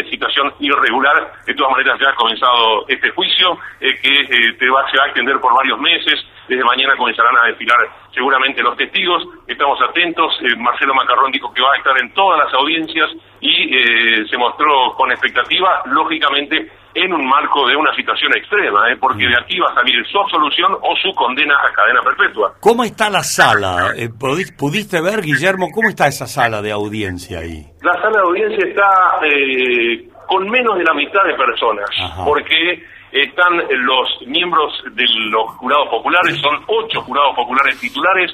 situación irregular, de todas maneras ya ha comenzado este juicio que se va a extender por varios meses, desde mañana comenzarán a desfilar seguramente los testigos, estamos atentos, Marcelo Macarrón dijo que va a estar en todas las audiencias y eh, se mostró con expectativa, lógicamente, en un marco de una situación extrema, eh, porque de aquí va a salir su absolución o su condena a cadena perpetua. ¿Cómo está la sala? Eh, ¿pudi- ¿Pudiste ver, Guillermo, cómo está esa sala de audiencia ahí? La sala de audiencia está eh, con menos de la mitad de personas, porque están los miembros de los jurados populares, son ocho jurados populares titulares,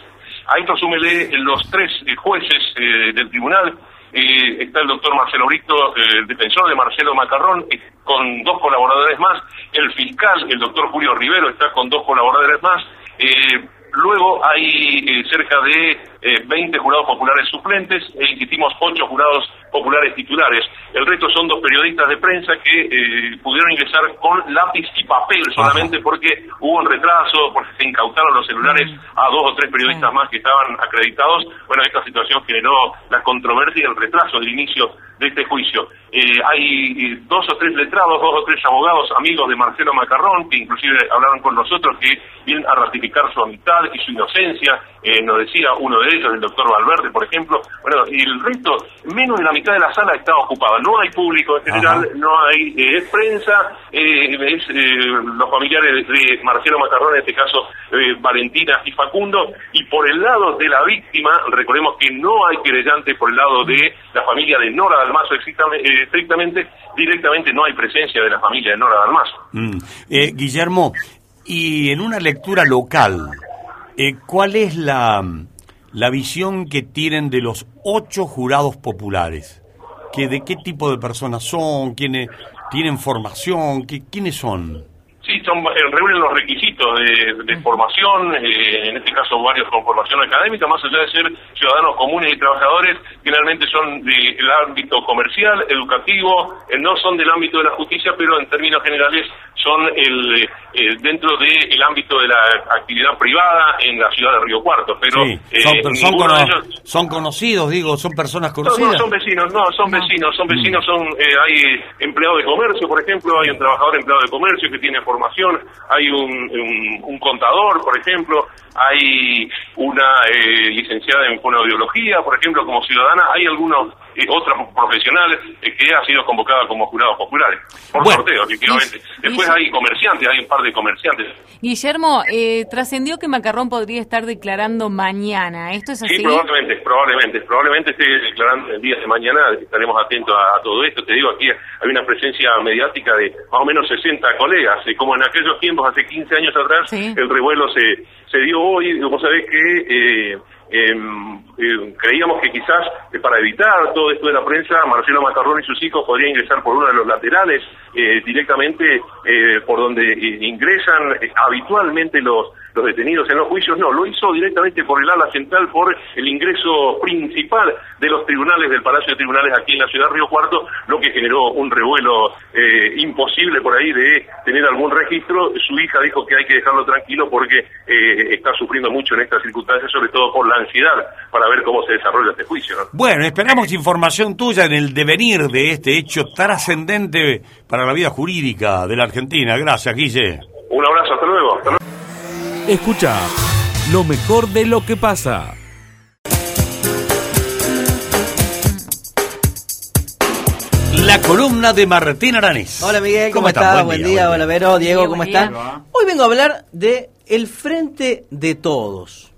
a esto súmele los tres jueces eh, del tribunal, eh, está el doctor Marcelo Brito, eh, el defensor de Marcelo Macarrón, eh, con dos colaboradores más, el fiscal, el doctor Julio Rivero, está con dos colaboradores más, Luego hay cerca de eh, 20 jurados populares suplentes. E insistimos 8 jurados populares titulares. El resto son dos periodistas de prensa que eh, pudieron ingresar con lápiz y papel solamente porque hubo un retraso, porque se incautaron los celulares a dos o tres periodistas más que estaban acreditados. Bueno, esta situación generó la controversia y el retraso del inicio de este juicio. Eh, hay eh, dos o tres letrados, dos o tres abogados amigos de Marcelo Macarrón, que inclusive hablaron con nosotros, que vienen a ratificar su amistad y su inocencia, eh, nos decía uno de ellos, el doctor Valverde, por ejemplo. Bueno, y el resto, menos de la mitad de la sala está ocupada. No hay público en general, no hay, eh, es prensa, eh, es eh, los familiares de Marcelo Macarrón, en este caso eh, Valentina y Facundo, y por el lado de la víctima, recordemos que no hay querellante por el lado de la familia de Nora Dalmazo estrictamente, eh, estrictamente, directamente no hay presencia de la familia de Nora Dalmazo. Mm. Eh, Guillermo, y en una lectura local, eh, ¿cuál es la, la visión que tienen de los ocho jurados populares? ¿Que ¿De qué tipo de personas son? ¿Quiénes tienen formación? ¿Qué, ¿Quiénes son? Sí son eh, reúnen los requisitos de, de formación, eh, en este caso varios con formación académica, más allá de ser ciudadanos comunes y trabajadores, finalmente son del ámbito comercial, educativo, eh, no son del ámbito de la justicia, pero en términos generales son el eh, dentro del ámbito de la actividad privada en la ciudad de Río Cuarto, pero Sí, son, son ninguno de cono- ellos son conocidos, digo, son personas no, conocidas. no, son vecinos, no, son vecinos, son vecinos, son, hay empleado de comercio, por ejemplo, hay un trabajador empleado de comercio que tiene formación, hay un, un- un contador, por ejemplo, hay una eh, licenciada en fonoaudiología, por ejemplo, como ciudadana, hay algunos eh, otra profesional eh, que ha sido convocada como jurados populares, por Bueno. sorteo, efectivamente. Después hay comerciantes, hay un par de comerciantes. Guillermo, eh, trascendió que Macarrón podría estar declarando mañana. ¿Esto es así? Sí, probablemente, probablemente, probablemente esté declarando el día de mañana, estaremos atentos a, a todo esto. Te digo, aquí hay una presencia mediática de más o menos 60 colegas, eh, como en aquellos tiempos, hace 15 años atrás, el revuelo se, se dio hoy, vos sabés que... eh, em, eh, creíamos que quizás eh, para evitar todo esto de la prensa, Marcelo Macarrón y sus hijos podrían ingresar por uno de los laterales eh, directamente eh, por donde ingresan habitualmente los, los detenidos en los juicios. No, lo hizo directamente por el ala central, por el ingreso principal de los tribunales del Palacio de Tribunales aquí en la ciudad de Río Cuarto, lo que generó un revuelo eh, imposible por ahí de tener algún registro. Su hija dijo que hay que dejarlo tranquilo porque eh, está sufriendo mucho en estas circunstancias, sobre todo por la ansiedad para ver cómo se desarrolla este juicio. ¿no? Bueno, esperamos información tuya en el devenir de este hecho trascendente para la vida jurídica de la Argentina. Gracias, Guille. Un abrazo, hasta luego. Hasta luego. Escucha lo mejor de lo que pasa. La columna de Martín Aranés. Hola Miguel, ¿cómo, estás? estás? Buen, día, hola Vero, Diego, Buen ¿cómo están? Hoy vengo a hablar de el frente de todos.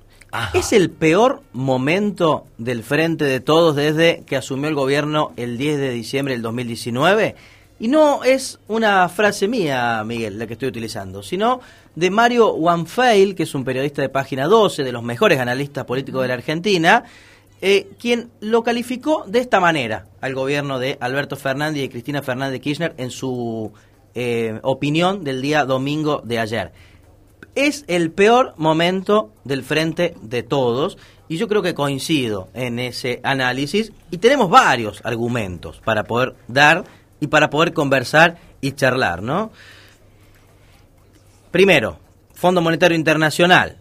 Es el peor momento del frente de todos desde que asumió el gobierno el 10 de diciembre del 2019. Y no es una frase mía, Miguel, la que estoy utilizando, sino de Mario Wanfail, que es un periodista de página 12, de los mejores analistas políticos de la Argentina, eh, quien lo calificó de esta manera al gobierno de Alberto Fernández y Cristina Fernández de Kirchner en su eh, opinión del día domingo de ayer. Es el peor momento del frente de todos y yo creo que coincido en ese análisis y tenemos varios argumentos para poder dar y para poder conversar y charlar, ¿no? Primero, Fondo Monetario Internacional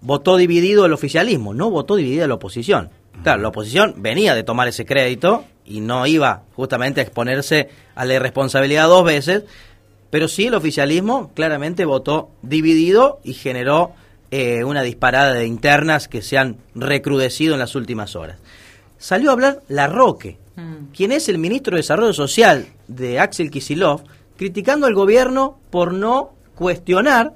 votó dividido el oficialismo, no votó dividida la oposición. Claro, la oposición venía de tomar ese crédito y no iba justamente a exponerse a la irresponsabilidad dos veces, pero sí el oficialismo claramente votó dividido y generó eh, una disparada de internas que se han recrudecido en las últimas horas. Salió a hablar La Roque, quien es el ministro de Desarrollo Social de Axel Kisilov, criticando al gobierno por no cuestionar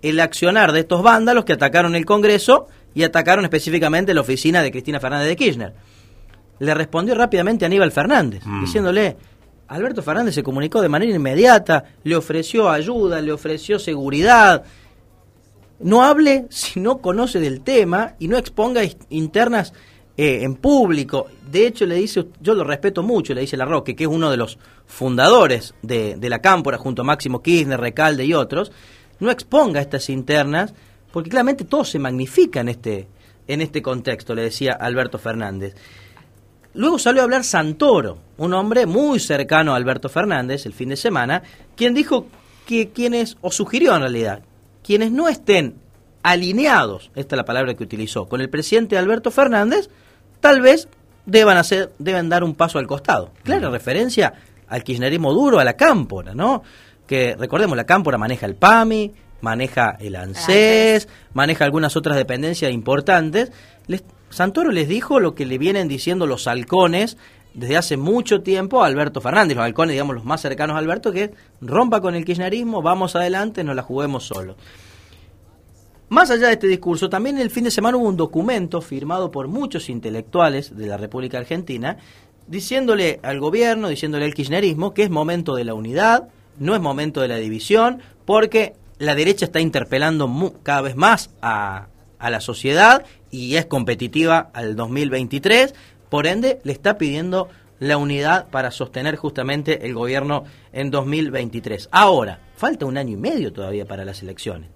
el accionar de estos vándalos que atacaron el Congreso y atacaron específicamente la oficina de Cristina Fernández de Kirchner. Le respondió rápidamente Aníbal Fernández, diciéndole, Alberto Fernández se comunicó de manera inmediata, le ofreció ayuda, le ofreció seguridad. No hable si no conoce del tema y no exponga internas eh, en público. De hecho, le dice, yo lo respeto mucho, le dice La Roque, que es uno de los fundadores de, la Cámpora, junto a Máximo Kirchner, Recalde y otros, no exponga estas internas, porque claramente todo se magnifica en este, en este contexto, le decía Alberto Fernández. Luego salió a hablar Santoro, un hombre muy cercano a Alberto Fernández el fin de semana, quien dijo que quienes, o sugirió en realidad, quienes no estén alineados, esta es la palabra que utilizó, con el presidente Alberto Fernández, tal vez deban hacer, deben dar un paso al costado. Clara referencia al kirchnerismo duro, a la cámpora, ¿no? Que recordemos, la cámpora maneja el PAMI, maneja el ANSES, maneja algunas otras dependencias importantes. Les- Santoro les dijo lo que le vienen diciendo los halcones desde hace mucho tiempo a Alberto Fernández, los halcones, digamos, los más cercanos a Alberto, que es, rompa con el kirchnerismo, vamos adelante, nos la juguemos solos. Más allá de este discurso, también el fin de semana hubo un documento firmado por muchos intelectuales de la República Argentina diciéndole al gobierno, diciéndole al kirchnerismo que es momento de la unidad, no es momento de la división, porque la derecha está interpelando cada vez más a, a la sociedad y es competitiva al 2023, por ende le está pidiendo la unidad para sostener justamente el gobierno en 2023. Ahora, falta un año y medio todavía para las elecciones.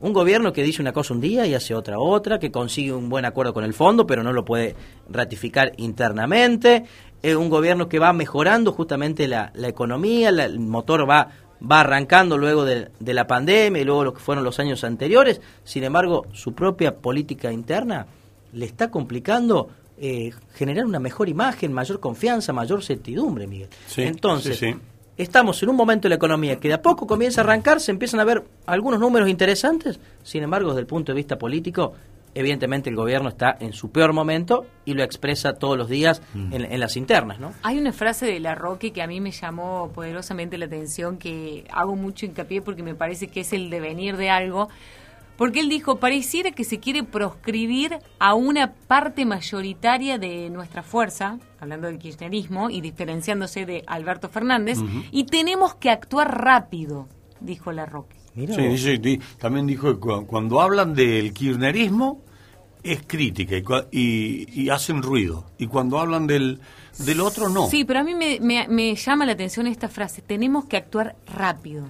Un gobierno que dice una cosa un día y hace otra otra, que consigue un buen acuerdo con el fondo, pero no lo puede ratificar internamente. Un gobierno que va mejorando justamente la, la economía, la- el motor va, va arrancando luego de, de la pandemia y luego lo que fueron los años anteriores. Sin embargo, su propia política interna le está complicando eh, generar una mejor imagen, mayor confianza, mayor certidumbre, Miguel. Sí, Entonces, sí, sí. Estamos en un momento de la economía que de a poco comienza a arrancar, se empiezan a ver algunos números interesantes, sin embargo, desde el punto de vista político, evidentemente el gobierno está en su peor momento y lo expresa todos los días Mm. en, en las internas, ¿no? Hay una frase de La Roque que a mí me llamó poderosamente la atención, que hago mucho hincapié porque me parece que es el devenir de algo. Porque él dijo, pareciera que se quiere proscribir a una parte mayoritaria de nuestra fuerza, hablando del kirchnerismo y diferenciándose de Alberto Fernández, y tenemos que actuar rápido, dijo La Roque. Sí, también dijo que cu- cuando hablan del kirchnerismo es crítica y- y hacen ruido. Y cuando hablan del, del otro, no. Sí, pero a mí me, me- me llama la atención esta frase, tenemos que actuar rápido.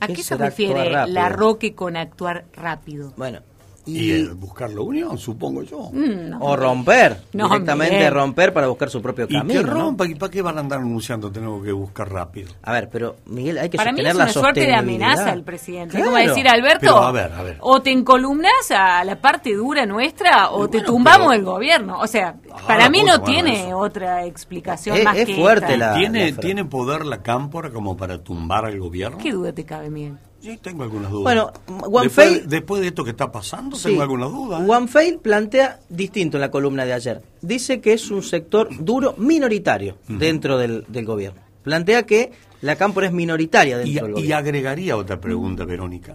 ¿A ¿Qué se refiere? La Roque con actuar rápido? Bueno, Y, buscar la unión, supongo yo. Mm, no. O romper, No, directamente romper para buscar su propio Y camino. rompa, ¿y para qué van a andar anunciando tenemos que buscar rápido? A ver, pero Miguel, hay que Para mí es la una suerte de amenaza el presidente. Es Claro. como decir, Alberto, Pero, a ver, a ver. o te encolumnas a la parte dura nuestra o te tumbamos pero- el gobierno. O sea, para mí no tiene eso. otra explicación Es- más es que fuerte esta. la- ¿Tiene, frase. ¿Tiene poder la cámpora como para tumbar al gobierno? ¿Qué duda te cabe, Miguel? Sí, tengo algunas dudas. Bueno, Juan después, después de esto que está pasando, Sí. tengo algunas dudas. ¿eh? Juan Feil plantea distinto en la columna de ayer. Dice que es un sector duro minoritario dentro del, del gobierno. Plantea que la cámpora es minoritaria dentro Y, del y gobierno. agregaría otra pregunta, Verónica.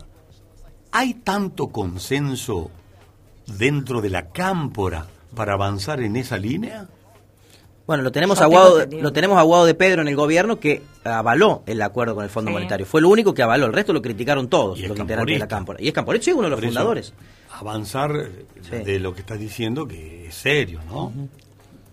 ¿Hay tanto consenso dentro de la cámpora para avanzar en esa línea? Bueno, lo tenemos, No a tengo Guado, entendido. lo tenemos a Guado de Pedro en el gobierno que avaló el acuerdo con el Fondo Sí. Monetario. Fue lo único que avaló. El resto lo criticaron todos los integrantes de la cámpora. Y es Camporista, sí, uno de los Por fundadores. Avanzar eh, de lo que estás diciendo, que es serio, ¿no?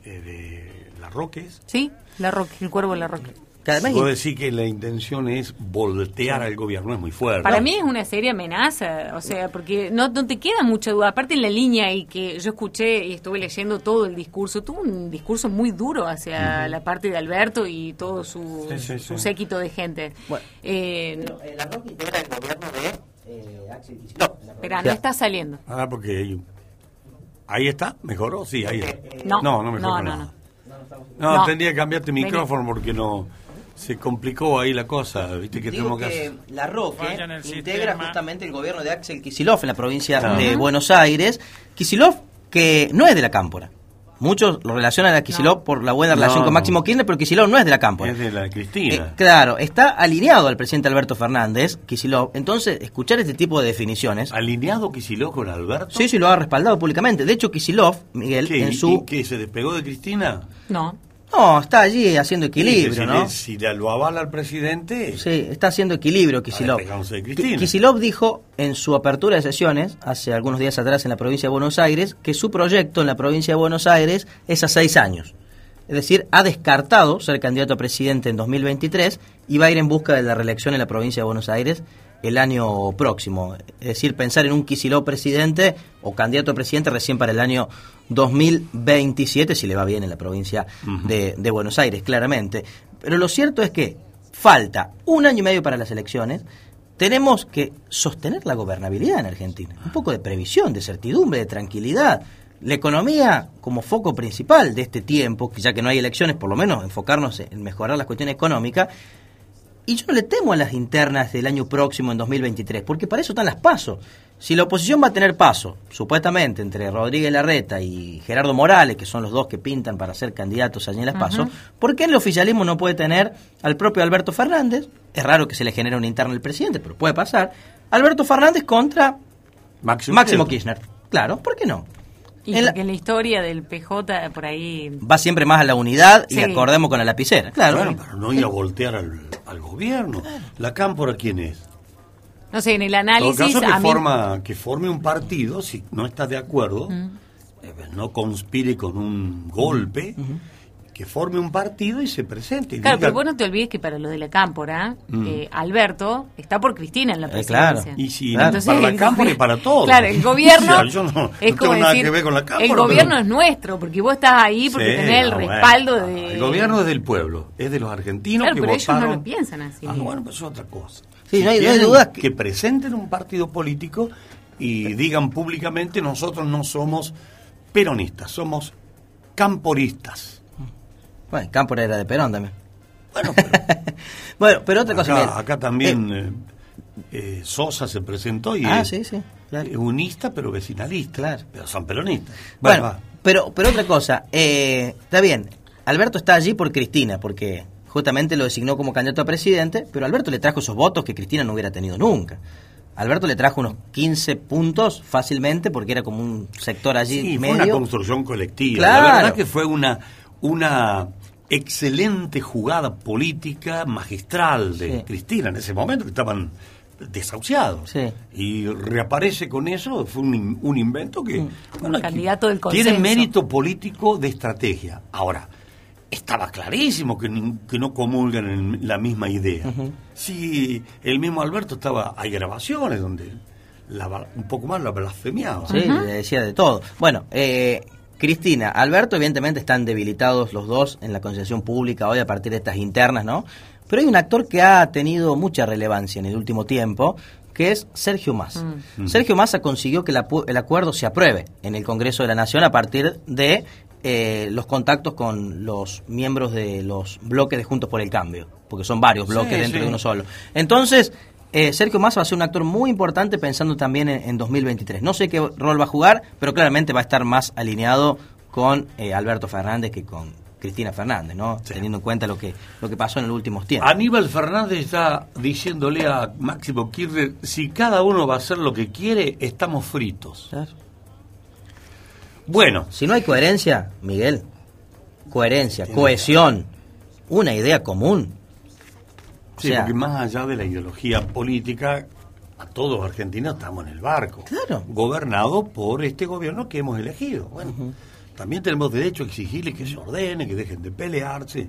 Eh, de las Roques. Sí, La Roque, el cuervo de La Roque. Además- Vos decís que la intención es voltear al gobierno, es muy fuerte. Para mí es una seria amenaza, o sea, porque no, no te queda mucha duda. Aparte en la línea y que yo escuché y estuve leyendo todo el discurso, tuvo un discurso muy duro hacia la parte de Alberto y todo su, Sí, sí, su séquito de gente. Eh, la Roque integra el gobierno de Axel Espera, no está saliendo. Ah, porque ahí, ahí está, mejoró, sí, ahí está. No, no, no mejoró no, no. No, No. tendría que cambiarte el micrófono porque no se complicó ahí la cosa, viste que Digo tenemos que que hacer. La Roque integra sistema. justamente el gobierno de Axel Kisilov en la provincia Claro. de. Buenos Aires. Kisilov, que no es de la cámpora. Muchos lo relacionan a Kisilov por la buena relación no. con Máximo Kirchner, pero Kisilov no es de la cámpora. Es de la Cristina. Eh, claro, está alineado al presidente Alberto Fernández, Kisilov. Entonces, escuchar este tipo de definiciones. ¿Alineado Kisilov con Alberto? Sí, sí, lo ha respaldado públicamente. De hecho, Kisilov, Miguel, ¿Qué, en su. y qué, se despegó de Cristina? No. No, está allí haciendo Sí, equilibrio, si, ¿no? le- si lo avala el presidente, Sí, está haciendo equilibrio Kisilov. Kisilov dijo en su apertura de sesiones, hace algunos días atrás en la provincia de Buenos Aires, que su proyecto en la provincia de Buenos Aires es a seis años. Es decir, ha descartado ser candidato a presidente en 2023 y va a ir en busca de la reelección en la provincia de Buenos Aires el año próximo. Es decir, pensar en un Kisilov presidente o candidato a presidente recién para el año 2027, si le va bien en la provincia de, de Buenos Aires, claramente. Pero lo cierto es que falta un año y medio para las elecciones. Tenemos que sostener la gobernabilidad en Argentina. Un poco de previsión, de certidumbre, de tranquilidad. La economía como foco principal de este tiempo, ya que no hay elecciones, por lo menos enfocarnos en mejorar las cuestiones económicas. Y yo no le temo a las internas del año próximo, en 2023, porque para eso están las pasos. Si la oposición va a tener paso, supuestamente, entre Rodríguez Larreta y Gerardo Morales, que son los dos que pintan para ser candidatos allí en las pasos, Ujú. ¿por qué el oficialismo no puede tener al propio Alberto Fernández? Es raro que se le genere una interna al presidente, pero puede pasar. Alberto Fernández contra Máximo, Máximo Kirchner. Kirchner. Claro, ¿por qué no? Y En la- porque en la historia del PJ por ahí... Va siempre más a la unidad y acordemos con la lapicera. Claro. Bueno, para no ir a voltear al, al gobierno. ¿La cámpora quién es? No sé, en el En todo análisis... caso, que, a mí- forma, que forme un partido, si no estás de acuerdo, eh, no conspire con un golpe, que forme un partido y se presente. Claro, diga- pero vos no te olvides que para lo de la cámpora, Mm. eh, Alberto está por Cristina en la Eh, presidencia. claro. Y si Entonces, para la cámpora y para todo. Claro, el gobierno O sea, yo no, no es como tengo nada decir, que ver con la cámpora. el pero- gobierno es nuestro, porque vos estás ahí porque Sí, tenés el no, bueno. respaldo de... El gobierno es del pueblo, es de los argentinos Claro, que pero ellos no lo piensan así. Ah, bueno, pues es otra cosa. Sí, Si no hay- no hay quieren dudas que... presenten un partido político y digan públicamente nosotros no somos peronistas, somos camporistas. Bueno, Cámpora era de Perón también. Bueno, pero, otra cosa. Acá, acá también eh, eh, Sosa se presentó y Ah, es sí, sí, claro. es unista pero vecinalista, pero son peronistas. Bueno, va. pero, pero otra cosa, eh, está bien, Alberto está allí por Cristina, porque justamente lo designó como candidato a presidente, pero Alberto le trajo esos votos que Cristina no hubiera tenido nunca. Alberto le trajo unos 15 puntos fácilmente, porque era como un sector allí Sí, fue una construcción colectiva. Claro. La verdad que fue una, una excelente jugada política magistral de Sí. Cristina en ese momento, que estaban desahuciados. Y reaparece con eso, fue un, un invento que bueno, que candidato del consenso. tiene mérito político de estrategia. Ahora, estaba clarísimo que, que no comulgan en la misma idea. Sí, el mismo Alberto estaba, hay grabaciones donde la un poco más la blasfemiaba. Sí, le decía de todo. Bueno, eh, Cristina, Alberto, evidentemente están debilitados los dos en la concesión pública hoy a partir de estas internas, ¿no? Pero hay un actor que ha tenido mucha relevancia en el último tiempo, que es Sergio Massa. Mm. Sergio Massa consiguió que la el acuerdo se apruebe en el Congreso de la Nación a partir de eh, los contactos con los miembros de los bloques de Juntos por el Cambio, porque son varios bloques Sí, dentro sí. de uno solo. Entonces, eh, Sergio Massa va a ser un actor muy importante pensando también en, en 2023. No sé qué rol va a jugar, pero claramente va a estar más alineado con eh, Alberto Fernández que con Cristina Fernández, ¿no? Teniendo en cuenta lo que lo que pasó en los últimos tiempos. Aníbal Fernández está diciéndole a Máximo Kirchner, si cada uno va a hacer lo que quiere, estamos fritos. Bueno. Si no hay coherencia, Miguel, coherencia, cohesión, una idea común. O Sí, sea, porque más allá de la ideología política, a todos los argentinos estamos en el barco. Claro. Gobernado por este gobierno que hemos elegido. Bueno, también tenemos derecho a exigirle que se ordene, que dejen de pelearse.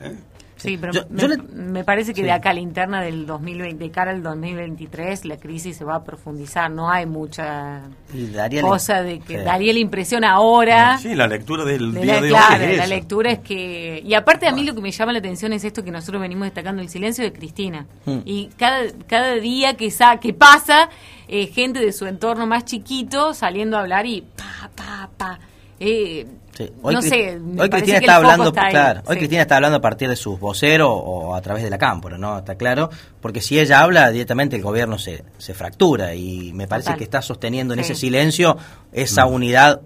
¿eh? Sí, pero Yo- me, yo le- me parece que Sí. de acá a la interna del 2020, de cara al 2023, la crisis se va a profundizar. No hay mucha y daría la- cosa de que Sí. daría la impresión ahora. Sí, la lectura del de día la, de claro, hoy es la lectura es que... Y aparte a mí lo que me llama la atención es esto que nosotros venimos destacando, el silencio de Cristina. Mm. Y cada, cada día que, sa que pasa, eh, gente de su entorno más chiquito saliendo a hablar y pa, pa, pa. Eh, Sí. Hoy, no sé, me hoy parece Cristina está hablando, está claro, hoy Sí. Cristina está hablando a partir de sus voceros o a través de la cámpora, ¿no? Está claro, porque si ella habla directamente el gobierno se, se fractura y me parece Total. que está sosteniendo en Sí. ese silencio esa unidad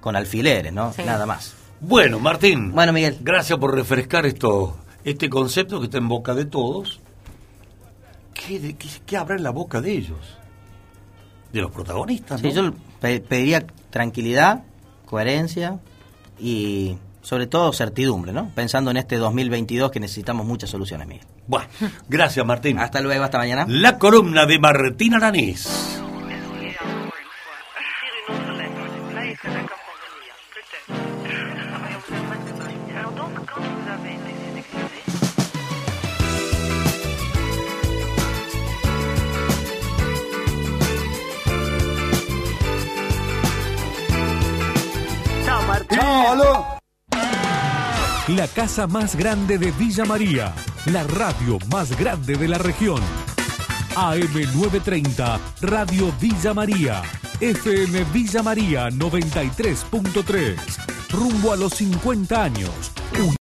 con alfileres, ¿no? Sí. Nada más. Bueno, Martín. Bueno, Miguel. Gracias por refrescar esto, este concepto que está en boca de todos. ¿Qué, de- qué- qué habrá en la boca de ellos? De los protagonistas, Sí, ¿no? yo pe- pediría tranquilidad, coherencia y sobre todo certidumbre, ¿no? Pensando en este 2022 que necesitamos muchas soluciones, Miguel. Bueno, gracias, Martín. Hasta luego, hasta mañana. La columna de Martín Aranís. La casa más grande de Villa María, la radio más grande de la región. AM930, Radio Villa María, FM Villa María 93.3. Rumbo a los 50 años.